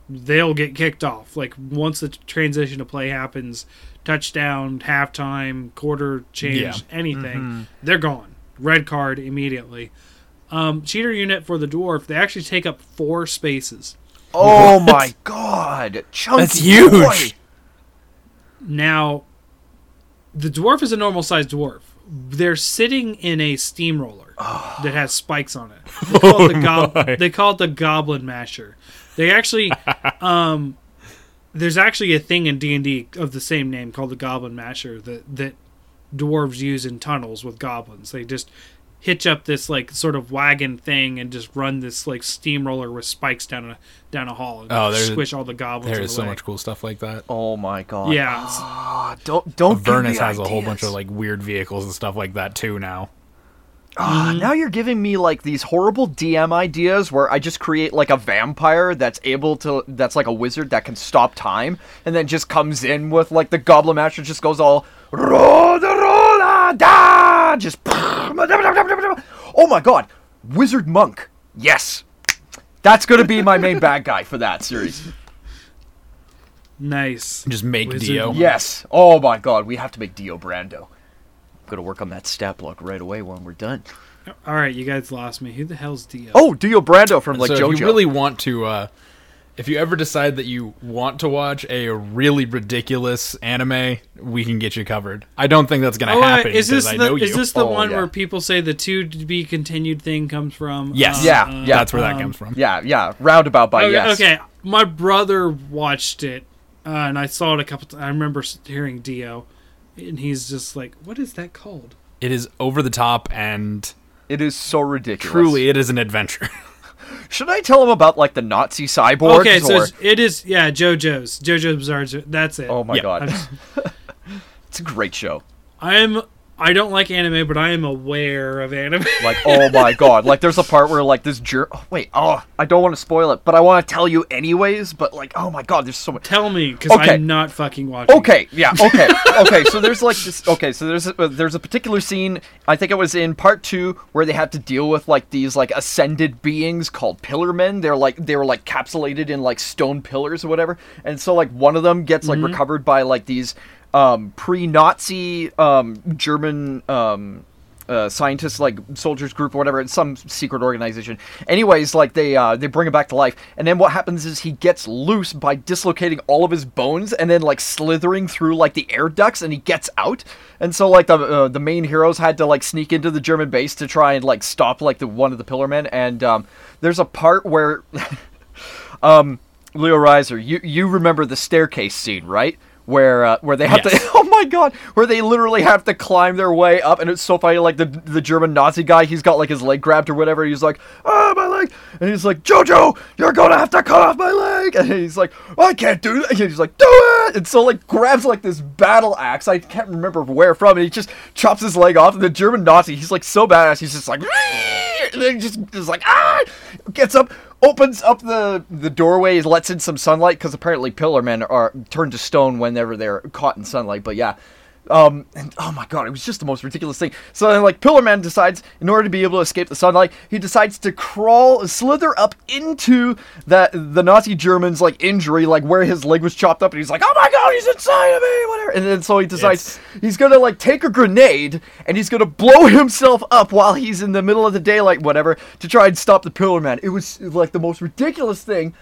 they'll get kicked off. Like once the transition to play happens, touchdown, halftime, quarter change, Yeah. anything, they're gone. Red card immediately. Um, cheater unit for the dwarf, they actually take up four spaces. Oh my god, chunky That's huge. boy. Now, the dwarf is a normal sized dwarf. They're sitting in a steamroller that has spikes on it. They call, it the gob- my. they call it the goblin masher. They actually, um, there's actually a thing in D and D of the same name called the Goblin Masher that that dwarves use in tunnels with goblins. They just hitch up this like sort of wagon thing and just run this like steamroller with spikes down a down a hall and Oh, there's- squish all the goblins. There is so away. much cool stuff like that. Oh my god. Yeah, it's- Ah, don't don't. give Avernus me has a whole bunch of like weird vehicles and stuff like that too now. Ah, now you're giving me like these horrible DM ideas where I just create like a vampire that's able to that's like a wizard that can stop time and then just comes in with like the goblin masher just goes all "Roda, roda, da," just Oh my god, wizard monk. Yes. That's going to be my main bad guy for that series. nice. Just make Wizard Dio. monk. Yes. Oh my god, we have to make Dio Brando. I'm going to work on that stat block right away when we're done. All right, you guys lost me. Who the hell's Dio? Oh, Dio Brando from like so JoJo. if you really want to, uh, if you ever decide that you want to watch a really ridiculous anime, we can get you covered. I don't think that's going to Oh, uh, happen is this because I the know you. is this the Oh, one yeah. where people say the to be continued thing comes from? yes, uh, Yeah, uh, yeah. that's where that um, comes from. Yeah, yeah, roundabout by Okay, yes. okay. My brother watched it, uh, and I saw it a couple. times. I remember hearing Dio, and he's just like, "What is that called?" It is over the top and It is so ridiculous. truly, it is an adventure. Should I tell him about like the Nazi cyborgs? okay, so or- it's. Yeah, JoJo's JoJo's Bizarre. That's it. oh my god, it's a great show. I'm. I don't like anime, but I am aware of anime. Like, oh my god, like there's a part where like this jerk. oh, wait, oh, I don't want to spoil it, but I want to tell you anyways. But like, oh my god, there's so much. Tell me, because Okay. I'm not fucking watching. Okay, yeah, okay, okay. So there's like this. Okay, so there's a, uh, there's a particular scene. I think it was in part two where they had to deal with like these like ascended beings called pillar men. They're like they were like capsulated in like stone pillars or whatever. And so like one of them gets like recovered by like these um, pre-Nazi um, German. Um, uh, scientists like soldiers group or whatever it's some secret organization. Anyways like they uh, they bring him back to life. And then what happens is he gets loose by dislocating all of his bones and then like slithering through like the air ducts and he gets out. And so like the uh, the main heroes had to like sneak into the german base to try and like stop like the one of the pillar men. And um, there's a part where um leo reiser you you remember the staircase scene right where uh, where they have Yes. to oh my god where they literally have to climb their way up and it's so funny like the the german nazi guy he's got like his leg grabbed or whatever he's like ah my leg! And he's like jojo you're gonna have to cut off my leg! And he's like i can't do that! And he's like do it! And so like grabs like this battle axe i can't remember where from and he just chops his leg off and the german nazi he's like so badass he's just like and then he just is like ah! Gets up opens up the the doorway lets in some sunlight because apparently pillar men are turned to stone whenever they're caught in sunlight but yeah um and oh my god it was just the most ridiculous thing. So then like pillar man decides in order to be able to escape the sunlight he decides to crawl slither up into that the nazi german's like injury like where his leg was chopped up and he's like oh my god he's inside of me whatever. And then so he decides he's gonna like take a grenade and he's gonna blow himself up while he's in the middle of the daylight whatever to try and stop the pillar man. It was like the most ridiculous thing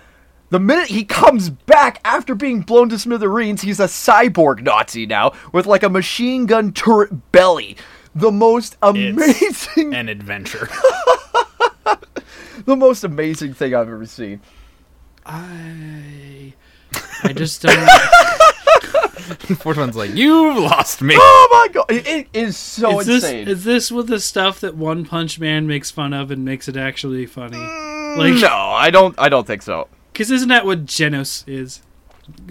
the minute he comes back after being blown to smithereens, he's a cyborg Nazi now with like a machine gun turret belly. The most amazing, An adventure. the most amazing thing I've ever seen. I. I just don't. Fourth one's like, you've lost me. Oh my god, it, it is so is this insane. is this with the stuff that One Punch Man makes fun of and makes it actually funny? Like, no, I don't. I don't think so. Because isn't that what Genos is?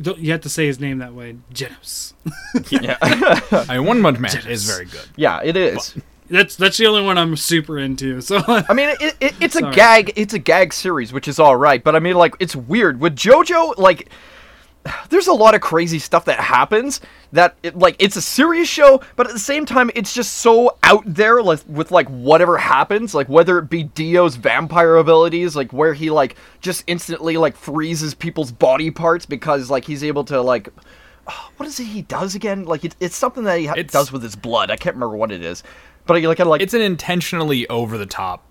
Don't, you have to say his name that way, Genos. Yeah, I mean, One Punch Man is very good. yeah, it is. That's that's the only one I'm super into. So I mean, it, it, it's a gag. It's a gag series, which is all right. But I mean, like, it's weird with JoJo. Like, there's a lot of crazy stuff that happens. That it, like, it's a serious show, but at the same time, it's just so out there like, with like whatever happens. Like, whether it be Dio's vampire abilities, like where he like just instantly like freezes people's body parts because like he's able to like. What is it he does again? Like it, it's something that he ha- does with his blood. I can't remember what it is, but I like I like It's an intentionally over the top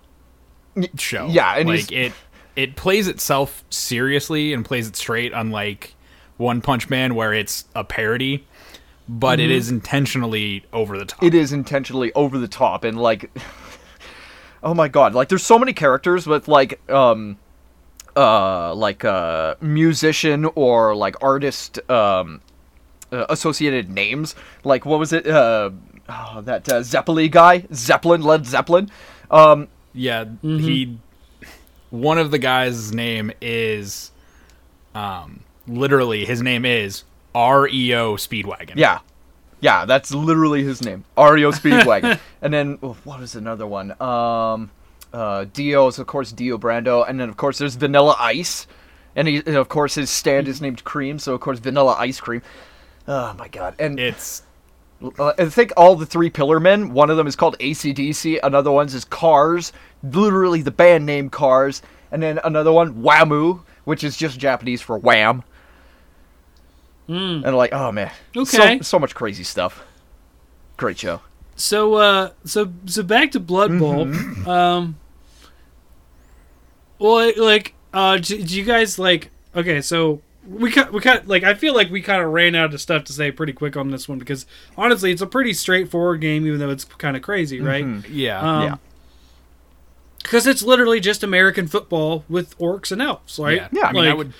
show. yeah, and like it it plays itself seriously and plays it straight, unlike One Punch Man, where it's a parody. But it is intentionally over the top. it is intentionally over the top and like oh my god like there's so many characters with like um uh, like uh, musician or like artist um, uh, associated names. Like what was it? Uh, oh, that uh, Zeppeli guy, Zeppelin, Led Zeppelin. Um, Yeah, he. One of the guys' name is, um, literally his name is REO Speedwagon. yeah, yeah, that's literally his name, REO Speedwagon. and then oh, what was another one? Um, uh, Dio is of course Dio Brando, and then of course there's Vanilla Ice, and he and of course his stand is named Cream, so of course Vanilla Ice Cream. Oh my god! And it's Uh, I think all the three Pillar Men. One of them is called ACDC. Another one's is Cars, literally the band name Cars. And then another one, Wamuu, which is just Japanese for Wham. And like, oh man, Okay. so, so much crazy stuff. Great show. So uh so so back to Blood Bowl. Mm-hmm. Um well like uh do, do you guys like okay, so we cut we cut like I feel like we kind of ran out of stuff to say pretty quick on this one because honestly it's a pretty straightforward game even though it's kind of crazy, right? yeah. Um, Yeah. Cuz it's literally just American football with orcs and elves, right? Yeah, I mean, I Like, would,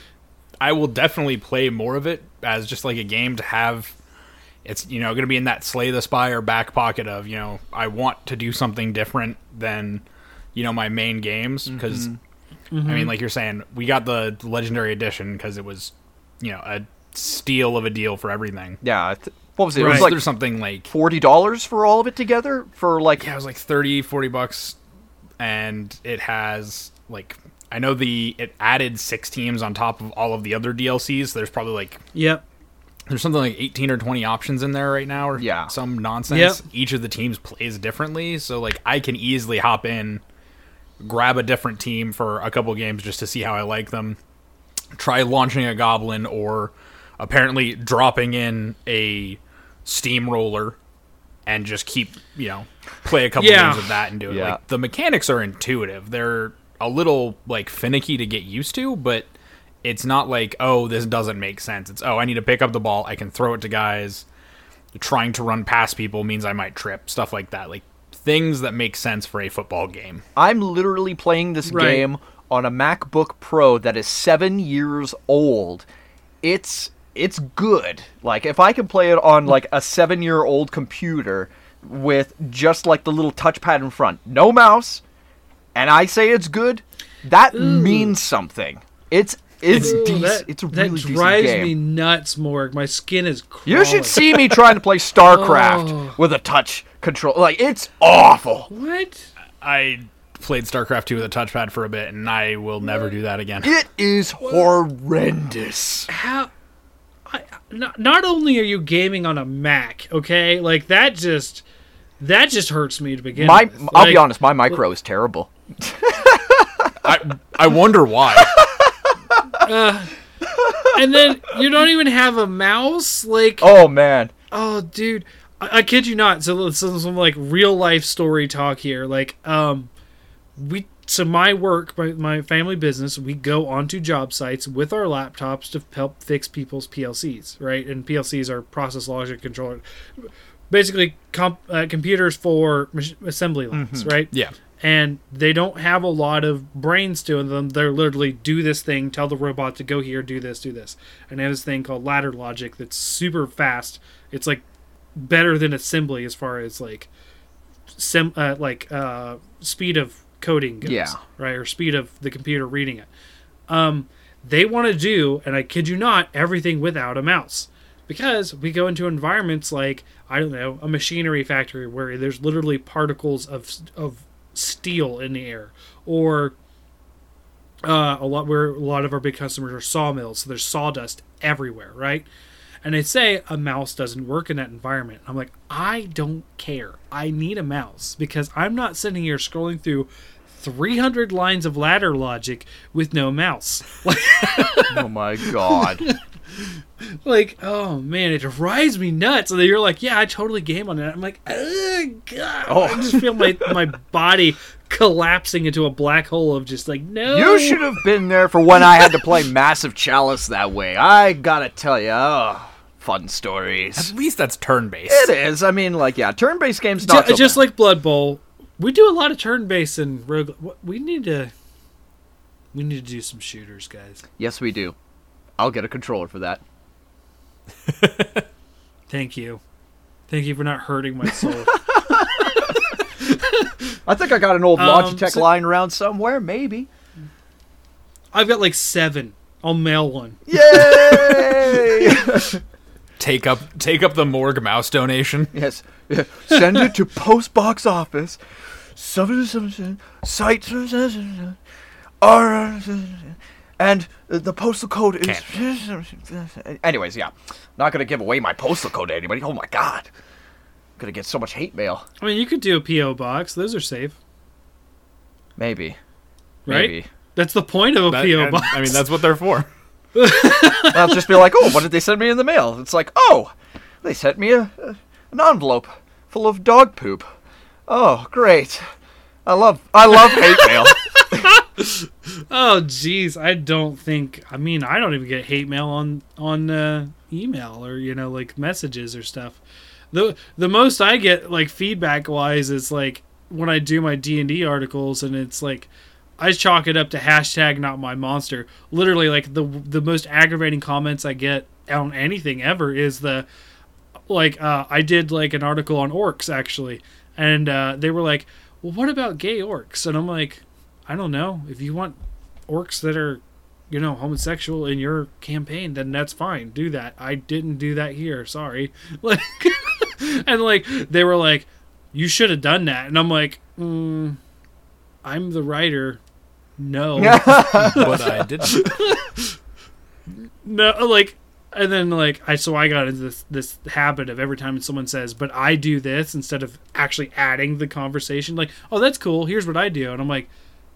I will definitely play more of it as just like a game to have. It's you know going to be in that Slay the Spire back pocket of you know I want to do something different than you know my main games because mm-hmm. I mean mm-hmm. like you're saying we got the legendary edition because it was you know a steal of a deal for everything. Yeah. I th- what was it? It was like there's something like forty dollars for all of it together for like yeah, it was like 30, 40 bucks, and it has like I know the it added six teams on top of all of the other DLCs. There's probably like Yep. there's something like 18 or 20 options in there right now, or Yeah. some nonsense. Yep. Each of the teams plays differently, so like I can easily hop in, grab a different team for a couple games just to see how I like them. Try launching a goblin or apparently dropping in a steamroller and just keep you know play a couple Yeah. games of that and do it. Yeah. Like the mechanics are intuitive. They're a little like finicky to get used to, but it's not like oh this doesn't make sense. It's oh I need to pick up the ball, I can throw it to guys. Trying to run past people means I might trip, stuff like that. Like things that make sense for a football game. I'm literally playing this Right. game on a MacBook Pro that is seven years old. It's it's good. Like if I can play it on like a seven year old computer with just like the little touchpad in front, no mouse, and I say it's good, that means something. It's it's Ooh, decent. that, it's a that drives decent me nuts, Morg. My skin is crawling. You should see me trying to play StarCraft Oh. with a touch control. Like it's awful. What? I played StarCraft 2 with a touchpad for a bit and I will never do that again. It is horrendous. How? I, not, not only are you gaming on a Mac, okay, like that just that just hurts me to begin. My, with. I'll be honest, my micro is terrible. I I wonder why. And then you don't even have a mouse, like Oh man, Oh, dude, I, I kid you not. So is some like real life story talk here. Like, um, we so my work, my, my family business, we go onto job sites with our laptops to help fix people's PLCs, right? And PLCs are process logic controller, basically comp, uh, computers for mach- assembly lines, right? Yeah. And they don't have a lot of brains to them. They're literally do this thing, tell the robot to go here, do this, do this. And they have this thing called ladder logic that's super fast. It's like better than assembly as far as like sim uh, like uh, speed of coding goes, Yeah. right, or speed of the computer reading it. Um, they want to do, and I kid you not, everything without a mouse. Because we go into environments like I don't know a machinery factory where there's literally particles of of steel in the air, or uh, a lot where a lot of our big customers are sawmills, so there's sawdust everywhere, right? And they say a mouse doesn't work in that environment. I'm like, I don't care. I need a mouse because I'm not sitting here scrolling through 300 lines of ladder logic with no mouse. Oh my god. like oh man, it drives me nuts. And then you're like, yeah, I totally game on that. I'm like, Ugh, God. Oh. I just oh. feel my my body collapsing into a black hole of just like no. You should have been there for when I had to play Massive Chalice that way. I gotta tell you, oh, fun stories. At least that's turn based. It is. I mean, like, yeah, turn-based games Ju- not so just bad. like Blood Bowl, we do a lot of turn based and rogue. We need to. We need to do some shooters, guys. Yes, we do. I'll get a controller for that. Thank you. Thank you for not hurting my soul. I think I got an old Um, Logitech so- lying around somewhere. Maybe. I've got like seven. I'll mail one. Yay! Take up take up the morgue mouse donation. yes. Yeah. Send it to Post Box Office. Seven seven seven site seven, seven, seven, R and Uh, the postal code is. Anyways, yeah, not gonna give away my postal code to anybody. Oh my god, gonna get so much hate mail. I mean, you could do a PO box. Those are safe, Maybe, right? maybe. That's the point of a That- PO and, box. I mean, that's what they're for. I'll just be like, oh, what did they send me in the mail? It's like, oh, they sent me a, a an envelope full of dog poop. Oh, great. I love I love hate mail. Oh, jeez. I don't think. I mean, I don't even get hate mail on on uh, email or you know like messages or stuff. the The most I get like feedback wise is like when I do my D and D articles, and it's like I chalk it up to hashtag not my monster. Literally, like the the most aggravating comments I get on anything ever is the like uh, I did like an article on orcs actually, and uh, they were like, "Well, what about gay orcs?" And I'm like, I don't know. If you want orcs that are, you know, homosexual in your campaign, then that's fine. Do that. I didn't do that here. Sorry. Like, and like they were like, you should have done that. And I'm like, mm, I'm the writer. No, but I didn't. no. Like, and then like I so I got into this this habit of every time someone says, but I do this instead of actually adding the conversation. Like, oh, that's cool. Here's what I do, and I'm like,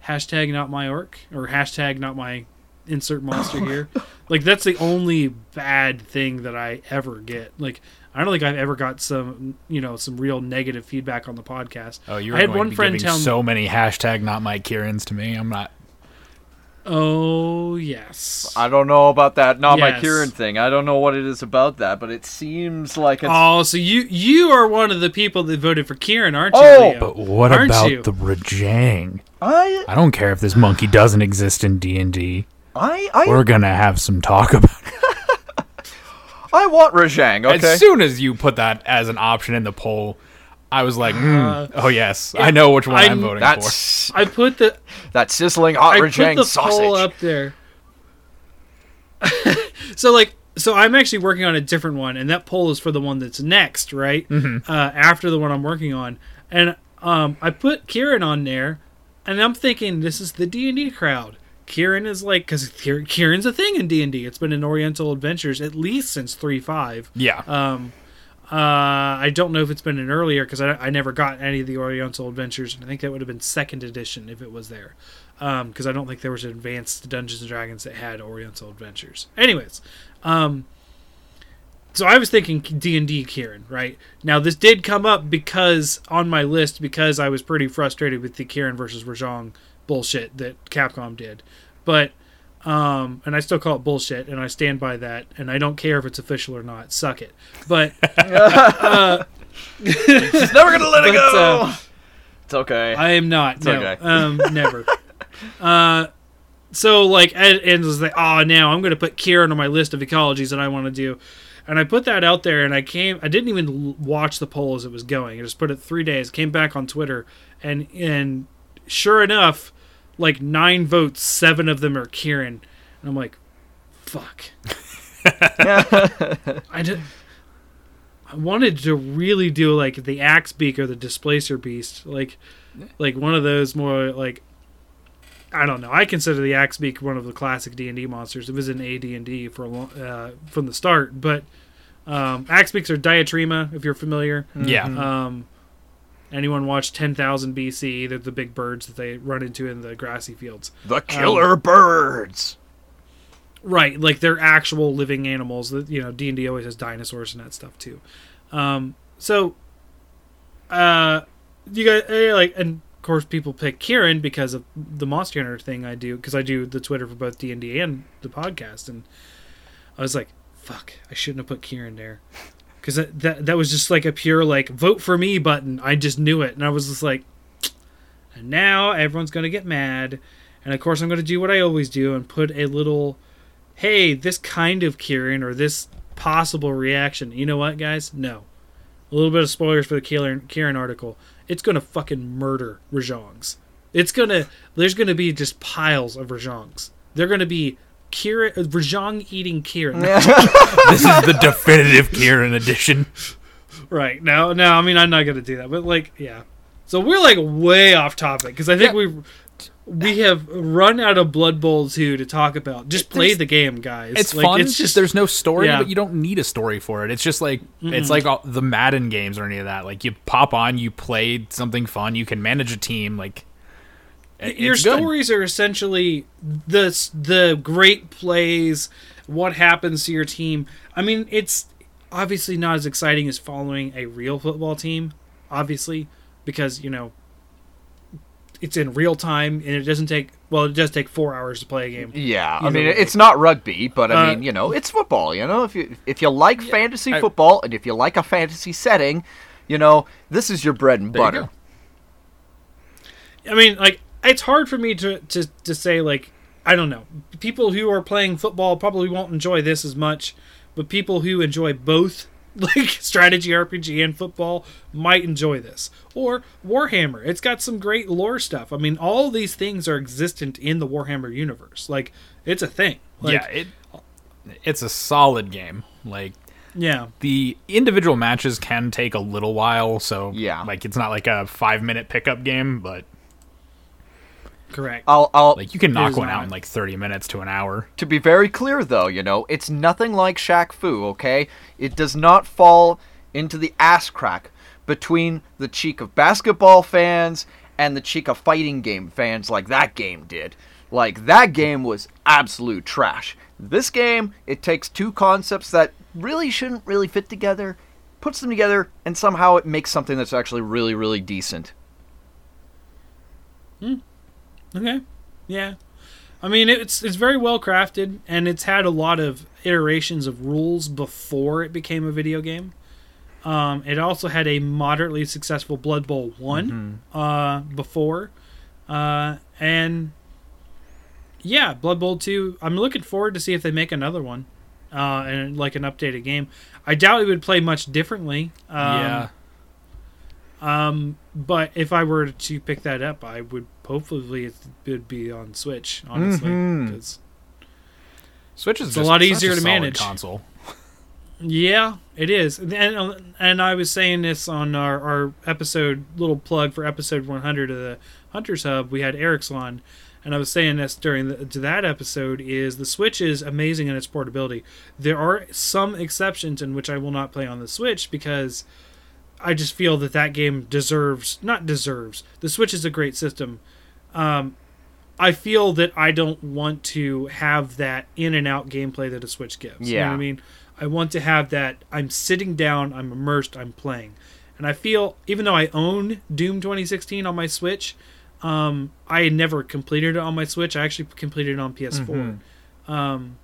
hashtag not my orc or hashtag not my insert monster oh here. Like that's the only bad thing that I ever get. Like I don't think I've ever got some you know some real negative feedback on the podcast. Oh, you're I had going one to be friend giving tell me. so many hashtag not my Kirin's to me. I'm not. Oh yes. I don't know about that. Not my Kirin thing. I don't know what it is about that, but it seems like it's. Oh, so you you are one of the people that voted for Kirin, aren't you? Oh, Leo? But what Aren't about you? the Rajang? I I don't care if this monkey doesn't exist in D and D. I I, We're gonna have some talk about. it. I want Rajang. Okay. As soon as you put that as an option in the poll, I was like, Uh, oh yes, I know which one I- I'm voting for. I put the that sizzling hot I put Rajang the sausage. poll up there. so like so I'm actually working on a different one, and that poll is for the one that's next, right? Mm-hmm. Uh, after the one I'm working on, and um, I put Kirin on there, and I'm thinking this is the D and D crowd. Kirin is like because Kirin's a thing in D and D. It's been in Oriental Adventures at least since three five. yeah, Um, uh, I don't know if it's been an earlier because I, I never got any of the Oriental Adventures. I think that would have been second edition if it was there, because I don't think there was an advanced Dungeons and Dragons that had Oriental Adventures. Anyways, um, so I was thinking D and D Kirin. Right now, this did come up because on my list because I was pretty frustrated with the Kirin versus Rajang bullshit that Capcom did, but um, and I still call it bullshit, and I stand by that, and I don't care if it's official or not. Suck it. But She's never gonna let it But, go. uh, it's okay. I am not. no, okay. um, never. uh, so like, and, and it was like, oh, now I'm going to put Kirin on my list of ecologies that I want to do, and I put that out there, and I came. I didn't even watch the poll as it was going. I just put it three days. Came back on Twitter, and and sure enough, like nine votes, seven of them are Kirin, and I'm like, fuck. I did. I wanted to really do like the axe beak or the displacer beast, like like one of those more like I don't know. I consider the axe beak one of the classic D and D monsters. It was in AD and D for a long, uh, from the start, but um, axe beaks are diatryma if you're familiar. yeah. Um, anyone watch Ten Thousand BC? They're the big birds that they run into in the grassy fields. the killer birds. Right, like they're actual living animals. That you know, D and D always has dinosaurs and that stuff too. Um, so, uh, you guys eh, like, and of course, people pick Kirin because of the Monster Hunter thing I do because I do the Twitter for both D and D and the podcast, and I was like, "Fuck, I shouldn't have put Kirin there." Because that, that that was just like a pure like vote for me button. I just knew it, and I was just like, and now everyone's gonna get mad, And of course, I'm to do what I always do and put a little, hey, this kind of Kirin or this possible reaction. You know what, guys? No. A little bit of spoilers for the Kirin, Kirin article. It's to fucking murder Rajangs. It's to, there's to be just piles of Rajangs. They're to be Kirin, uh, Rajang eating Kirin. this is the definitive Kirin edition. Right. now, no, I mean, I'm not going to do that. But, like, yeah. So we're, like, way off topic because I think Yeah. we we have run out of Blood Bowl 2 to talk about. Just play There's- the game, guys. It's like, fun. It's just, there's no story, yeah. but you don't need a story for it. It's just like it's like all, the Madden games or any of that. Like you pop on, you play something fun, you can manage a team. Like it- your stories are essentially the the great plays, what happens to your team. I mean, it's obviously not as exciting as following a real football team, obviously, because you know it's in real time and it doesn't take well, it does take four hours to play a game. Yeah, I mean way. it's not rugby, but I Uh, mean you know it's football. You know if you if you like fantasy I- football and if you like a fantasy setting, you know this is your bread and butter. I mean, like it's hard for me to to to say like I don't know. People who are playing football probably won't enjoy this as much, but people who enjoy both like strategy RPG and football might enjoy this. Or Warhammer. It's got some great lore stuff. I mean, all these things are existent in the Warhammer universe. Like it's a thing. Like, yeah, it it's a solid game. Like Yeah. the individual matches can take a little while, so Yeah. like it's not like a five minute pickup game, but Correct. I'll I'll like you can knock There's one out in like thirty minutes to an hour. to be very clear though, you know, it's nothing like Shaq Fu, okay? It does not fall into the ass crack between the cheek of basketball fans and the cheek of fighting game fans like that game did. Like that game was absolute trash. This game, it takes two concepts that really shouldn't really fit together, puts them together, and somehow it makes something that's actually really, really decent. Hmm. Okay. Yeah. I mean, it's it's very well crafted, and it's had a lot of iterations of rules before it became a video game. Um, it also had a moderately successful Blood Bowl one uh, before, uh, and yeah, Blood Bowl two. I'm looking forward to see if they make another one, uh, and like an updated game. I doubt it would play much differently. Um, yeah. um, but if I were to pick that up, I would hopefully it would be on Switch. Honestly, Mhm. 'cause- Switch is It's a lot such easier to manage. Console. yeah, it is. And and I was saying this on our, our episode, little plug for episode 100 of the Hunters Hub. We had Eric's on, and I was saying this during the, to that episode is the Switch is amazing in its portability. There are some exceptions in which I will not play on the Switch because I just feel that that game deserves not deserves. The Switch is a great system. Um, I feel that I don't want to have that in and out gameplay that a Switch gives. You know what Yeah. I mean? I want to have that I'm sitting down, I'm immersed, I'm playing. And I feel even though I own Doom 2016 on my Switch, um, I had never completed it on my Switch. I actually completed it on PS4. Um,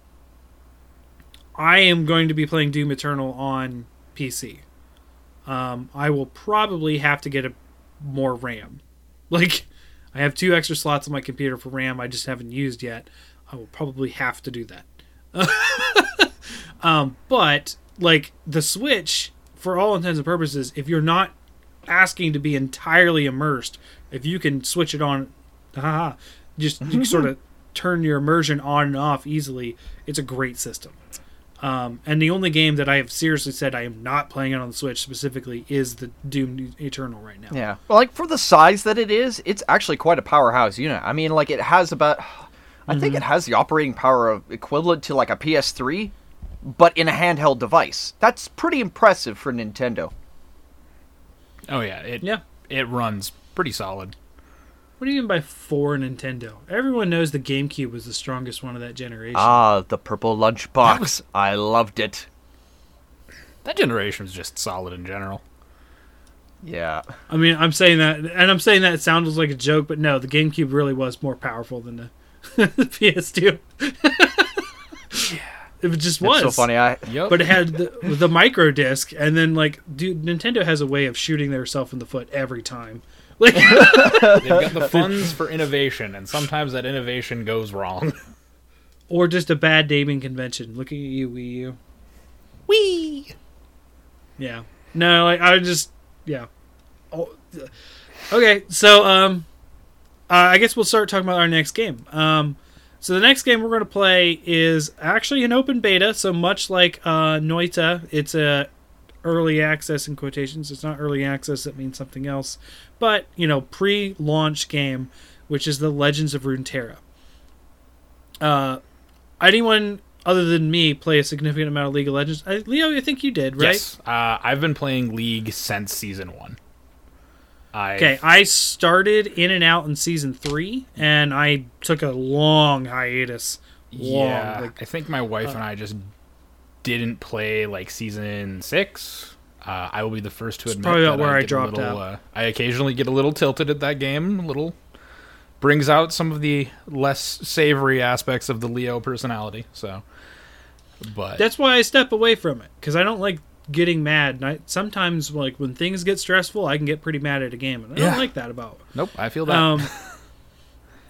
I am going to be playing Doom Eternal on PC. Um, I will probably have to get a more RAM. Like, I have two extra slots on my computer for RAM. I just haven't used yet. I will probably have to do that. um, but like the Switch, for all intents and purposes, if you're not asking to be entirely immersed, if you can switch it on, haha, just you sort of turn your immersion on and off easily. It's a great system. Um, and the only game that I have seriously said I am not playing it on the Switch specifically is the Doom Eternal right now. Yeah. Well, like for the size that it is, it's actually quite a powerhouse unit. I mean, like it has about I think it has the operating power of equivalent to like a PS3, but in a handheld device. That's pretty impressive for Nintendo. Oh yeah, it Yeah. it runs pretty solid. What do you mean by for Nintendo? Everyone knows the GameCube was the strongest one of that generation. Ah, the purple lunchbox. I loved it. That generation was just solid in general. Yeah. I mean, I'm saying that, and I'm saying that it sounds like a joke, but no, the GameCube really was more powerful than the, the PS2. yeah. It just was It's so funny. I Yep. But it had the, the micro disc, and then like, dude, Nintendo has a way of shooting themselves in the foot every time Like, They've got the funds for innovation, and sometimes that innovation goes wrong. or just a bad naming convention. Looking at you, Wii U. Wee. Yeah. No, like I just yeah. Oh, okay, so um, uh, I guess we'll start talking about our next game. Um, so the next game we're going to play is actually an open beta. So much like uh, Noita, it's a early access in quotations. It's not early access; it means something else. But you know, pre-launch game, which is the Legends of Runeterra. Uh, anyone other than me play a significant amount of League of Legends? I, Leo, I think you did, right? Yes. Uh, I've been playing League since season one. I Okay, I started in and out in season three, and I took a long hiatus. Long, Yeah, like- I think my wife and I just didn't play like season six. Uh, I will be the first to admit probably that where I a dropped little, out. Uh, I occasionally get a little tilted at that game. A little brings out some of the less savory aspects of the Leo personality. So, but That's why I step away from it because I don't like getting mad. And I, sometimes, like when things get stressful, I can get pretty mad at a game, and I Yeah. don't like that about. nope, I feel that. Um,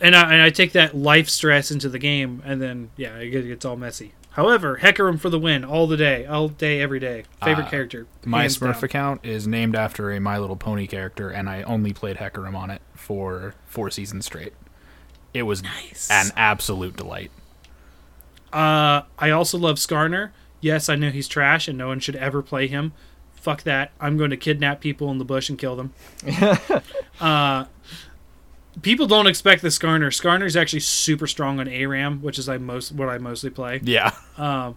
and I and I take that life stress into the game, and then yeah, it gets all messy. However, Hecarim for the win all the day, all day, every day. Favorite Uh, character. My Smurf down. account is named after a My Little Pony character, and I only played Hecarim on it for four seasons straight. It was Nice. an absolute delight. Uh, I also love Skarner. Yes, I know he's trash and no one should ever play him. Fuck that. I'm going to kidnap people in the bush and kill them. uh, people don't expect the Skarner. Skarner's actually super strong on ARAM, which is I most what I mostly play. Yeah. Um,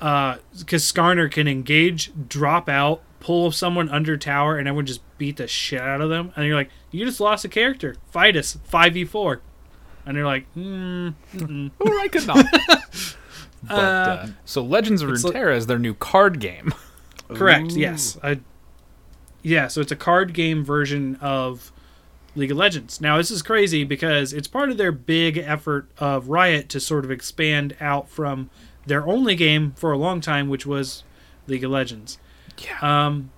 uh, because Skarner can engage, drop out, pull someone under tower, and everyone just beat the shit out of them. And you're like, you just lost a character. Fight us, five v four. And you're like, mm, mm-mm. Or I could not. but, uh, Uh, so Legends of Runeterra is their new card game. Correct. Ooh. Yes. I, yeah. So it's a card game version of League of Legends. Now this is crazy because it's part of their big effort of Riot to sort of expand out from their only game for a long time, which was League of Legends. Yeah. Um,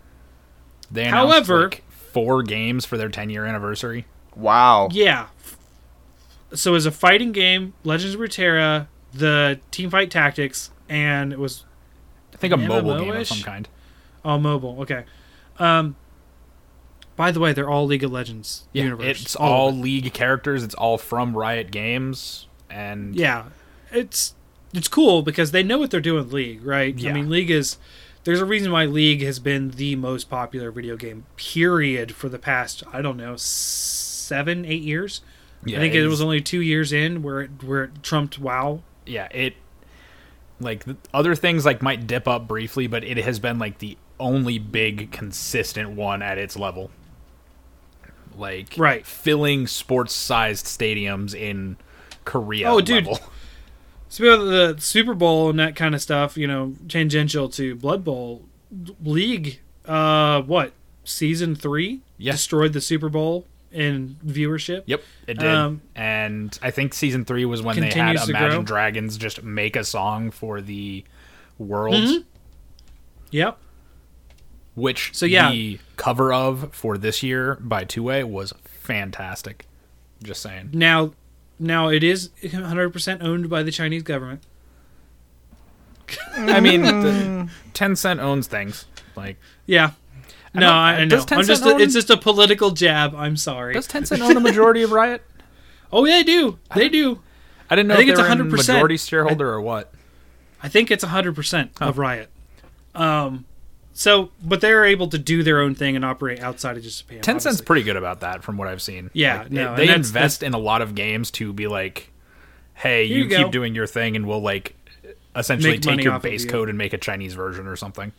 They announced however- like four games for their 10 year anniversary. Wow. yeah. So as a fighting game, Legends of Runeterra, the Teamfight Tactics, and it was I think a An mobile game of some kind. Oh, mobile. Okay. Um. By the way, they're all League of Legends Yeah, universe. it's of all it. League characters. It's all from Riot Games, and yeah it's it's cool because they know what they're doing with league right i mean league is there's a reason why league has been the most popular video game period for the past i don't know seven eight years yeah, i think it was only two years in where it where it trumped wow yeah it like other things like might dip up briefly, but it has been like the only big consistent one at its level. Like Right. filling sports sized stadiums in Korea. Oh, dude. level. speaking of the super bowl and that kind of stuff you know tangential to blood bowl league uh what season three Yeah. destroyed the super bowl in viewership Yep, it did. Um, and I think season three was when they had Imagine grow. Dragons just make a song for the world, Mhm. yep which So, yeah. the cover of for this year by Two Way was fantastic. Just saying. Now, now it is 100% owned by the Chinese government. I mean, the, Tencent owns things. Like, Yeah. I No, I, I know. I'm just own- it's just a political jab. I'm sorry. does Tencent own the majority of Riot? oh, yeah, they do. They do. I didn't know I think if it's they were a 100%. majority shareholder or what. I think it's 100% of Riot. Um so but they're able to do their own thing and operate outside of just Japan. Tencent's obviously. pretty good about that, from what I've seen. Yeah, Like, no, they, they that's- invest in a lot of games to be like, "Hey, you, you keep go. doing your thing, and we'll like essentially Make take your base you." code and make a Chinese version or something."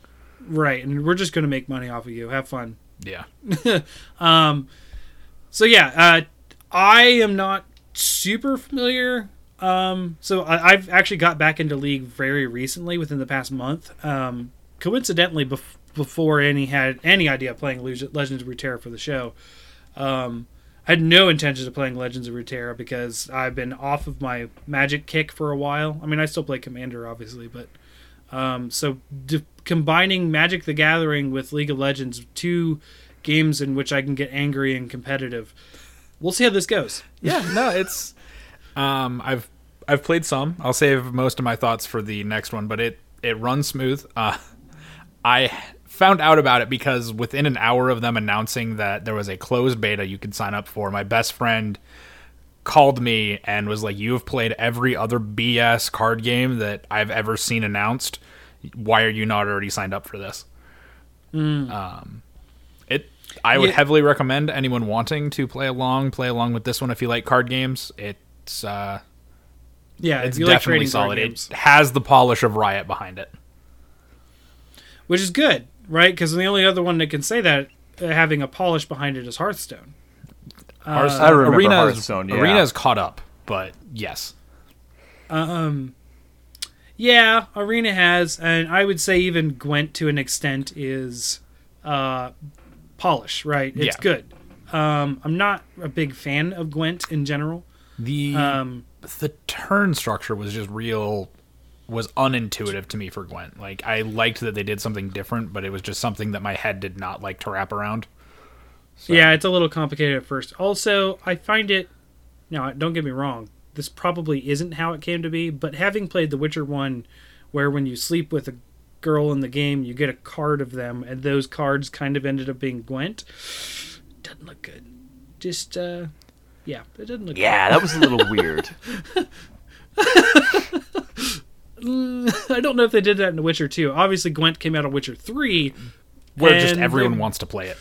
right, and we're just going to make money off of you. Have fun. Yeah, Um, so yeah, uh, I am not super familiar. Um, so I, I've actually got back into League very recently, within the past month. Um, coincidentally, bef- before any had any idea of playing Leg- Legends of Runeterra for the show, um, I had no intentions of playing Legends of Runeterra because I've been off of my Magic kick for a while. I mean, I still play Commander, obviously, but um, so d- combining Magic the Gathering with League of Legends, two games in which I can get angry and competitive. We'll see how this goes. Yeah, no, it's um I've I've played some. I'll save most of my thoughts for the next one, but it it runs smooth. Uh I found out about it because within an hour of them announcing that there was a closed beta you could sign up for, my best friend called me and was like, "You have played every other BS card game that I've ever seen announced. Why are you not already signed up for this?" Um, it. I would Yeah. heavily recommend anyone wanting to play along, play along with this one if you like card games. It's uh, Yeah, it's you like definitely solid. It has the polish of Riot behind it. Which is good, right? Because the only other one that can say that uh, having a polish behind it is Hearthstone. Hearthstone- I remember Arena's, Hearthstone, yeah. Arena's caught up, but yes. Um, yeah, Arena has, and I would say even Gwent to an extent is uh, polish, right? It's Yeah. good. Um, I'm not a big fan of Gwent in general. The Um, the turn structure was just real was unintuitive to me for Gwent. Like I liked that they did something different, but it was just something that my head did not like to wrap around. Yeah, it's a little complicated at first. Also, I find it. Now, don't get me wrong. This probably isn't how it came to be, but having played The Witcher 1, where when you sleep with a girl in the game, you get a card of them, and those cards kind of ended up being Gwent, doesn't look good. Just, uh, yeah, it doesn't look Yeah, that was a little weird. good. I don't know if they did that in The Witcher 2. Obviously, Gwent came out of Witcher 3. Where just everyone they- wants to play it.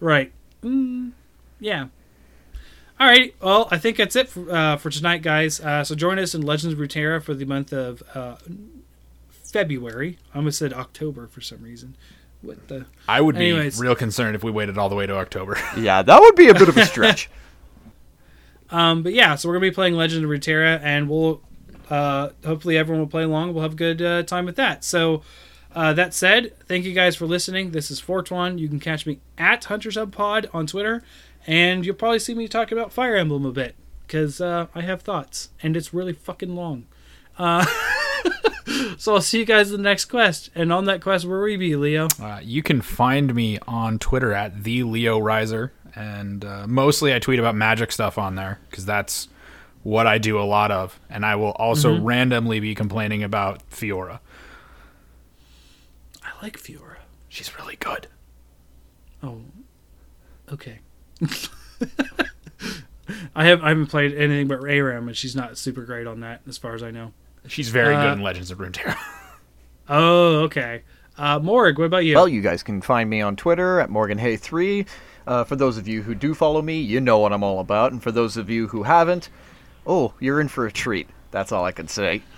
Right. Mm, yeah. All right. Well, I think that's it for, uh, for tonight, guys. Uh, so join us in Legends of Runeterra for the month of uh, February. I almost said October for some reason. What the? I would Anyways. be real concerned if we waited all the way to October. yeah, that would be a bit of a stretch. Um, but yeah, so we're gonna be playing Legend of Runeterra, and we'll uh, hopefully everyone will play along. We'll have a good uh, time with that. So. Uh, that said, thank you guys for listening. This is Fortuan. You can catch me at Hunters Hub Pod on Twitter, and you'll probably see me talk about Fire Emblem a bit because uh, I have thoughts, and it's really fucking long. Uh, so I'll see you guys in the next quest, and on that quest, where will we be, Leo? Uh, you can find me on Twitter at the Leo Riser, and uh, mostly I tweet about magic stuff on there because that's what I do a lot of. And I will also randomly be complaining about Fiora. I like Fiora. She's really good. Oh, okay. I have I haven't played anything but ARAM, and she's not super great on that, as far as I know. She's very Uh, good in Legends of Runeterra. Oh, okay. Uh, Morg, what about you? Well, you guys can find me on Twitter at MorganHay3. Uh, for those of you who do follow me, you know what I'm all about. And for those of you who haven't, oh, you're in for a treat. That's all I can say.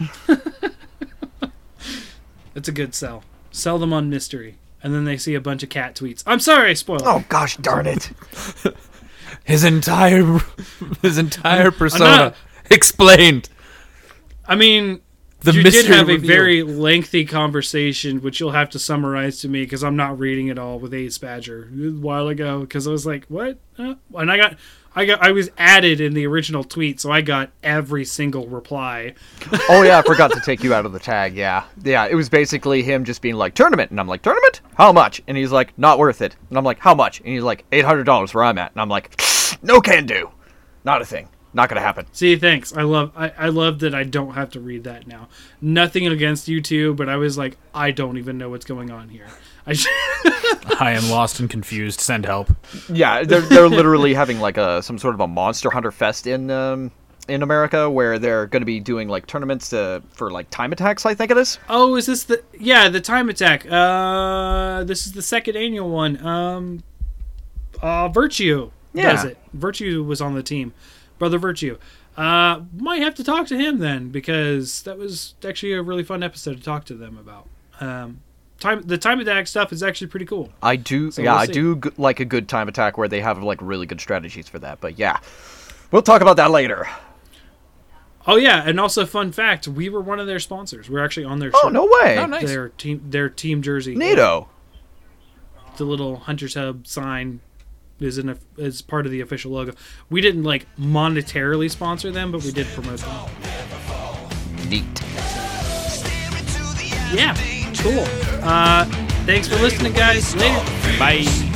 It's a good sell. Sell them on mystery, and then they see a bunch of cat tweets. I'm sorry, I spoiled. Oh, gosh darn it. his entire his entire persona not- explained. I mean, The you did mystery have a very lengthy conversation, which you'll have to summarize to me because I'm not reading it all with Ace Badger a while ago. Because I was like, "What?" Uh, and I got, I got, I was added in the original tweet, so I got every single reply. Oh, yeah, I forgot to take you out of the tag. Yeah. Yeah, it was basically him just being like, tournament. And I'm like, tournament? How much? And he's like, not worth it. And I'm like, how much? And he's like, $800 where I'm at. And I'm like, no can do. Not a thing. Not going to happen. See, thanks. I love, I, I love that I don't have to read that now. Nothing against you two, but I was like, I don't even know what's going on here. I. sh- I am lost and confused. Send help. Yeah, they're, they're literally having like a some sort of a monster hunter fest in um, in America where they're going to be doing like tournaments to, for like time attacks. I think it is. Oh, is this the yeah the time attack? Uh, this is the second annual one. Um, uh, Virtue does it. Virtue was on the team, brother Virtue. Uh, might have to talk to him then because that was actually a really fun episode to talk to them about. Um, time the time attack stuff is actually pretty cool. I do. So yeah, we'll I do g- like a good time attack where they have like really good strategies for that. But yeah, we'll talk about that later. Oh yeah, and also fun fact: we were one of their sponsors. We're actually on their Oh shirt. no way! Oh, nice. Their team, their team jersey. NATO. the little Hunter's Hub sign is in a, is part of the official logo. We didn't like monetarily sponsor them, but we did promote them. Neat. Yeah, cool. Uh, thanks for listening, guys. Later. Bye.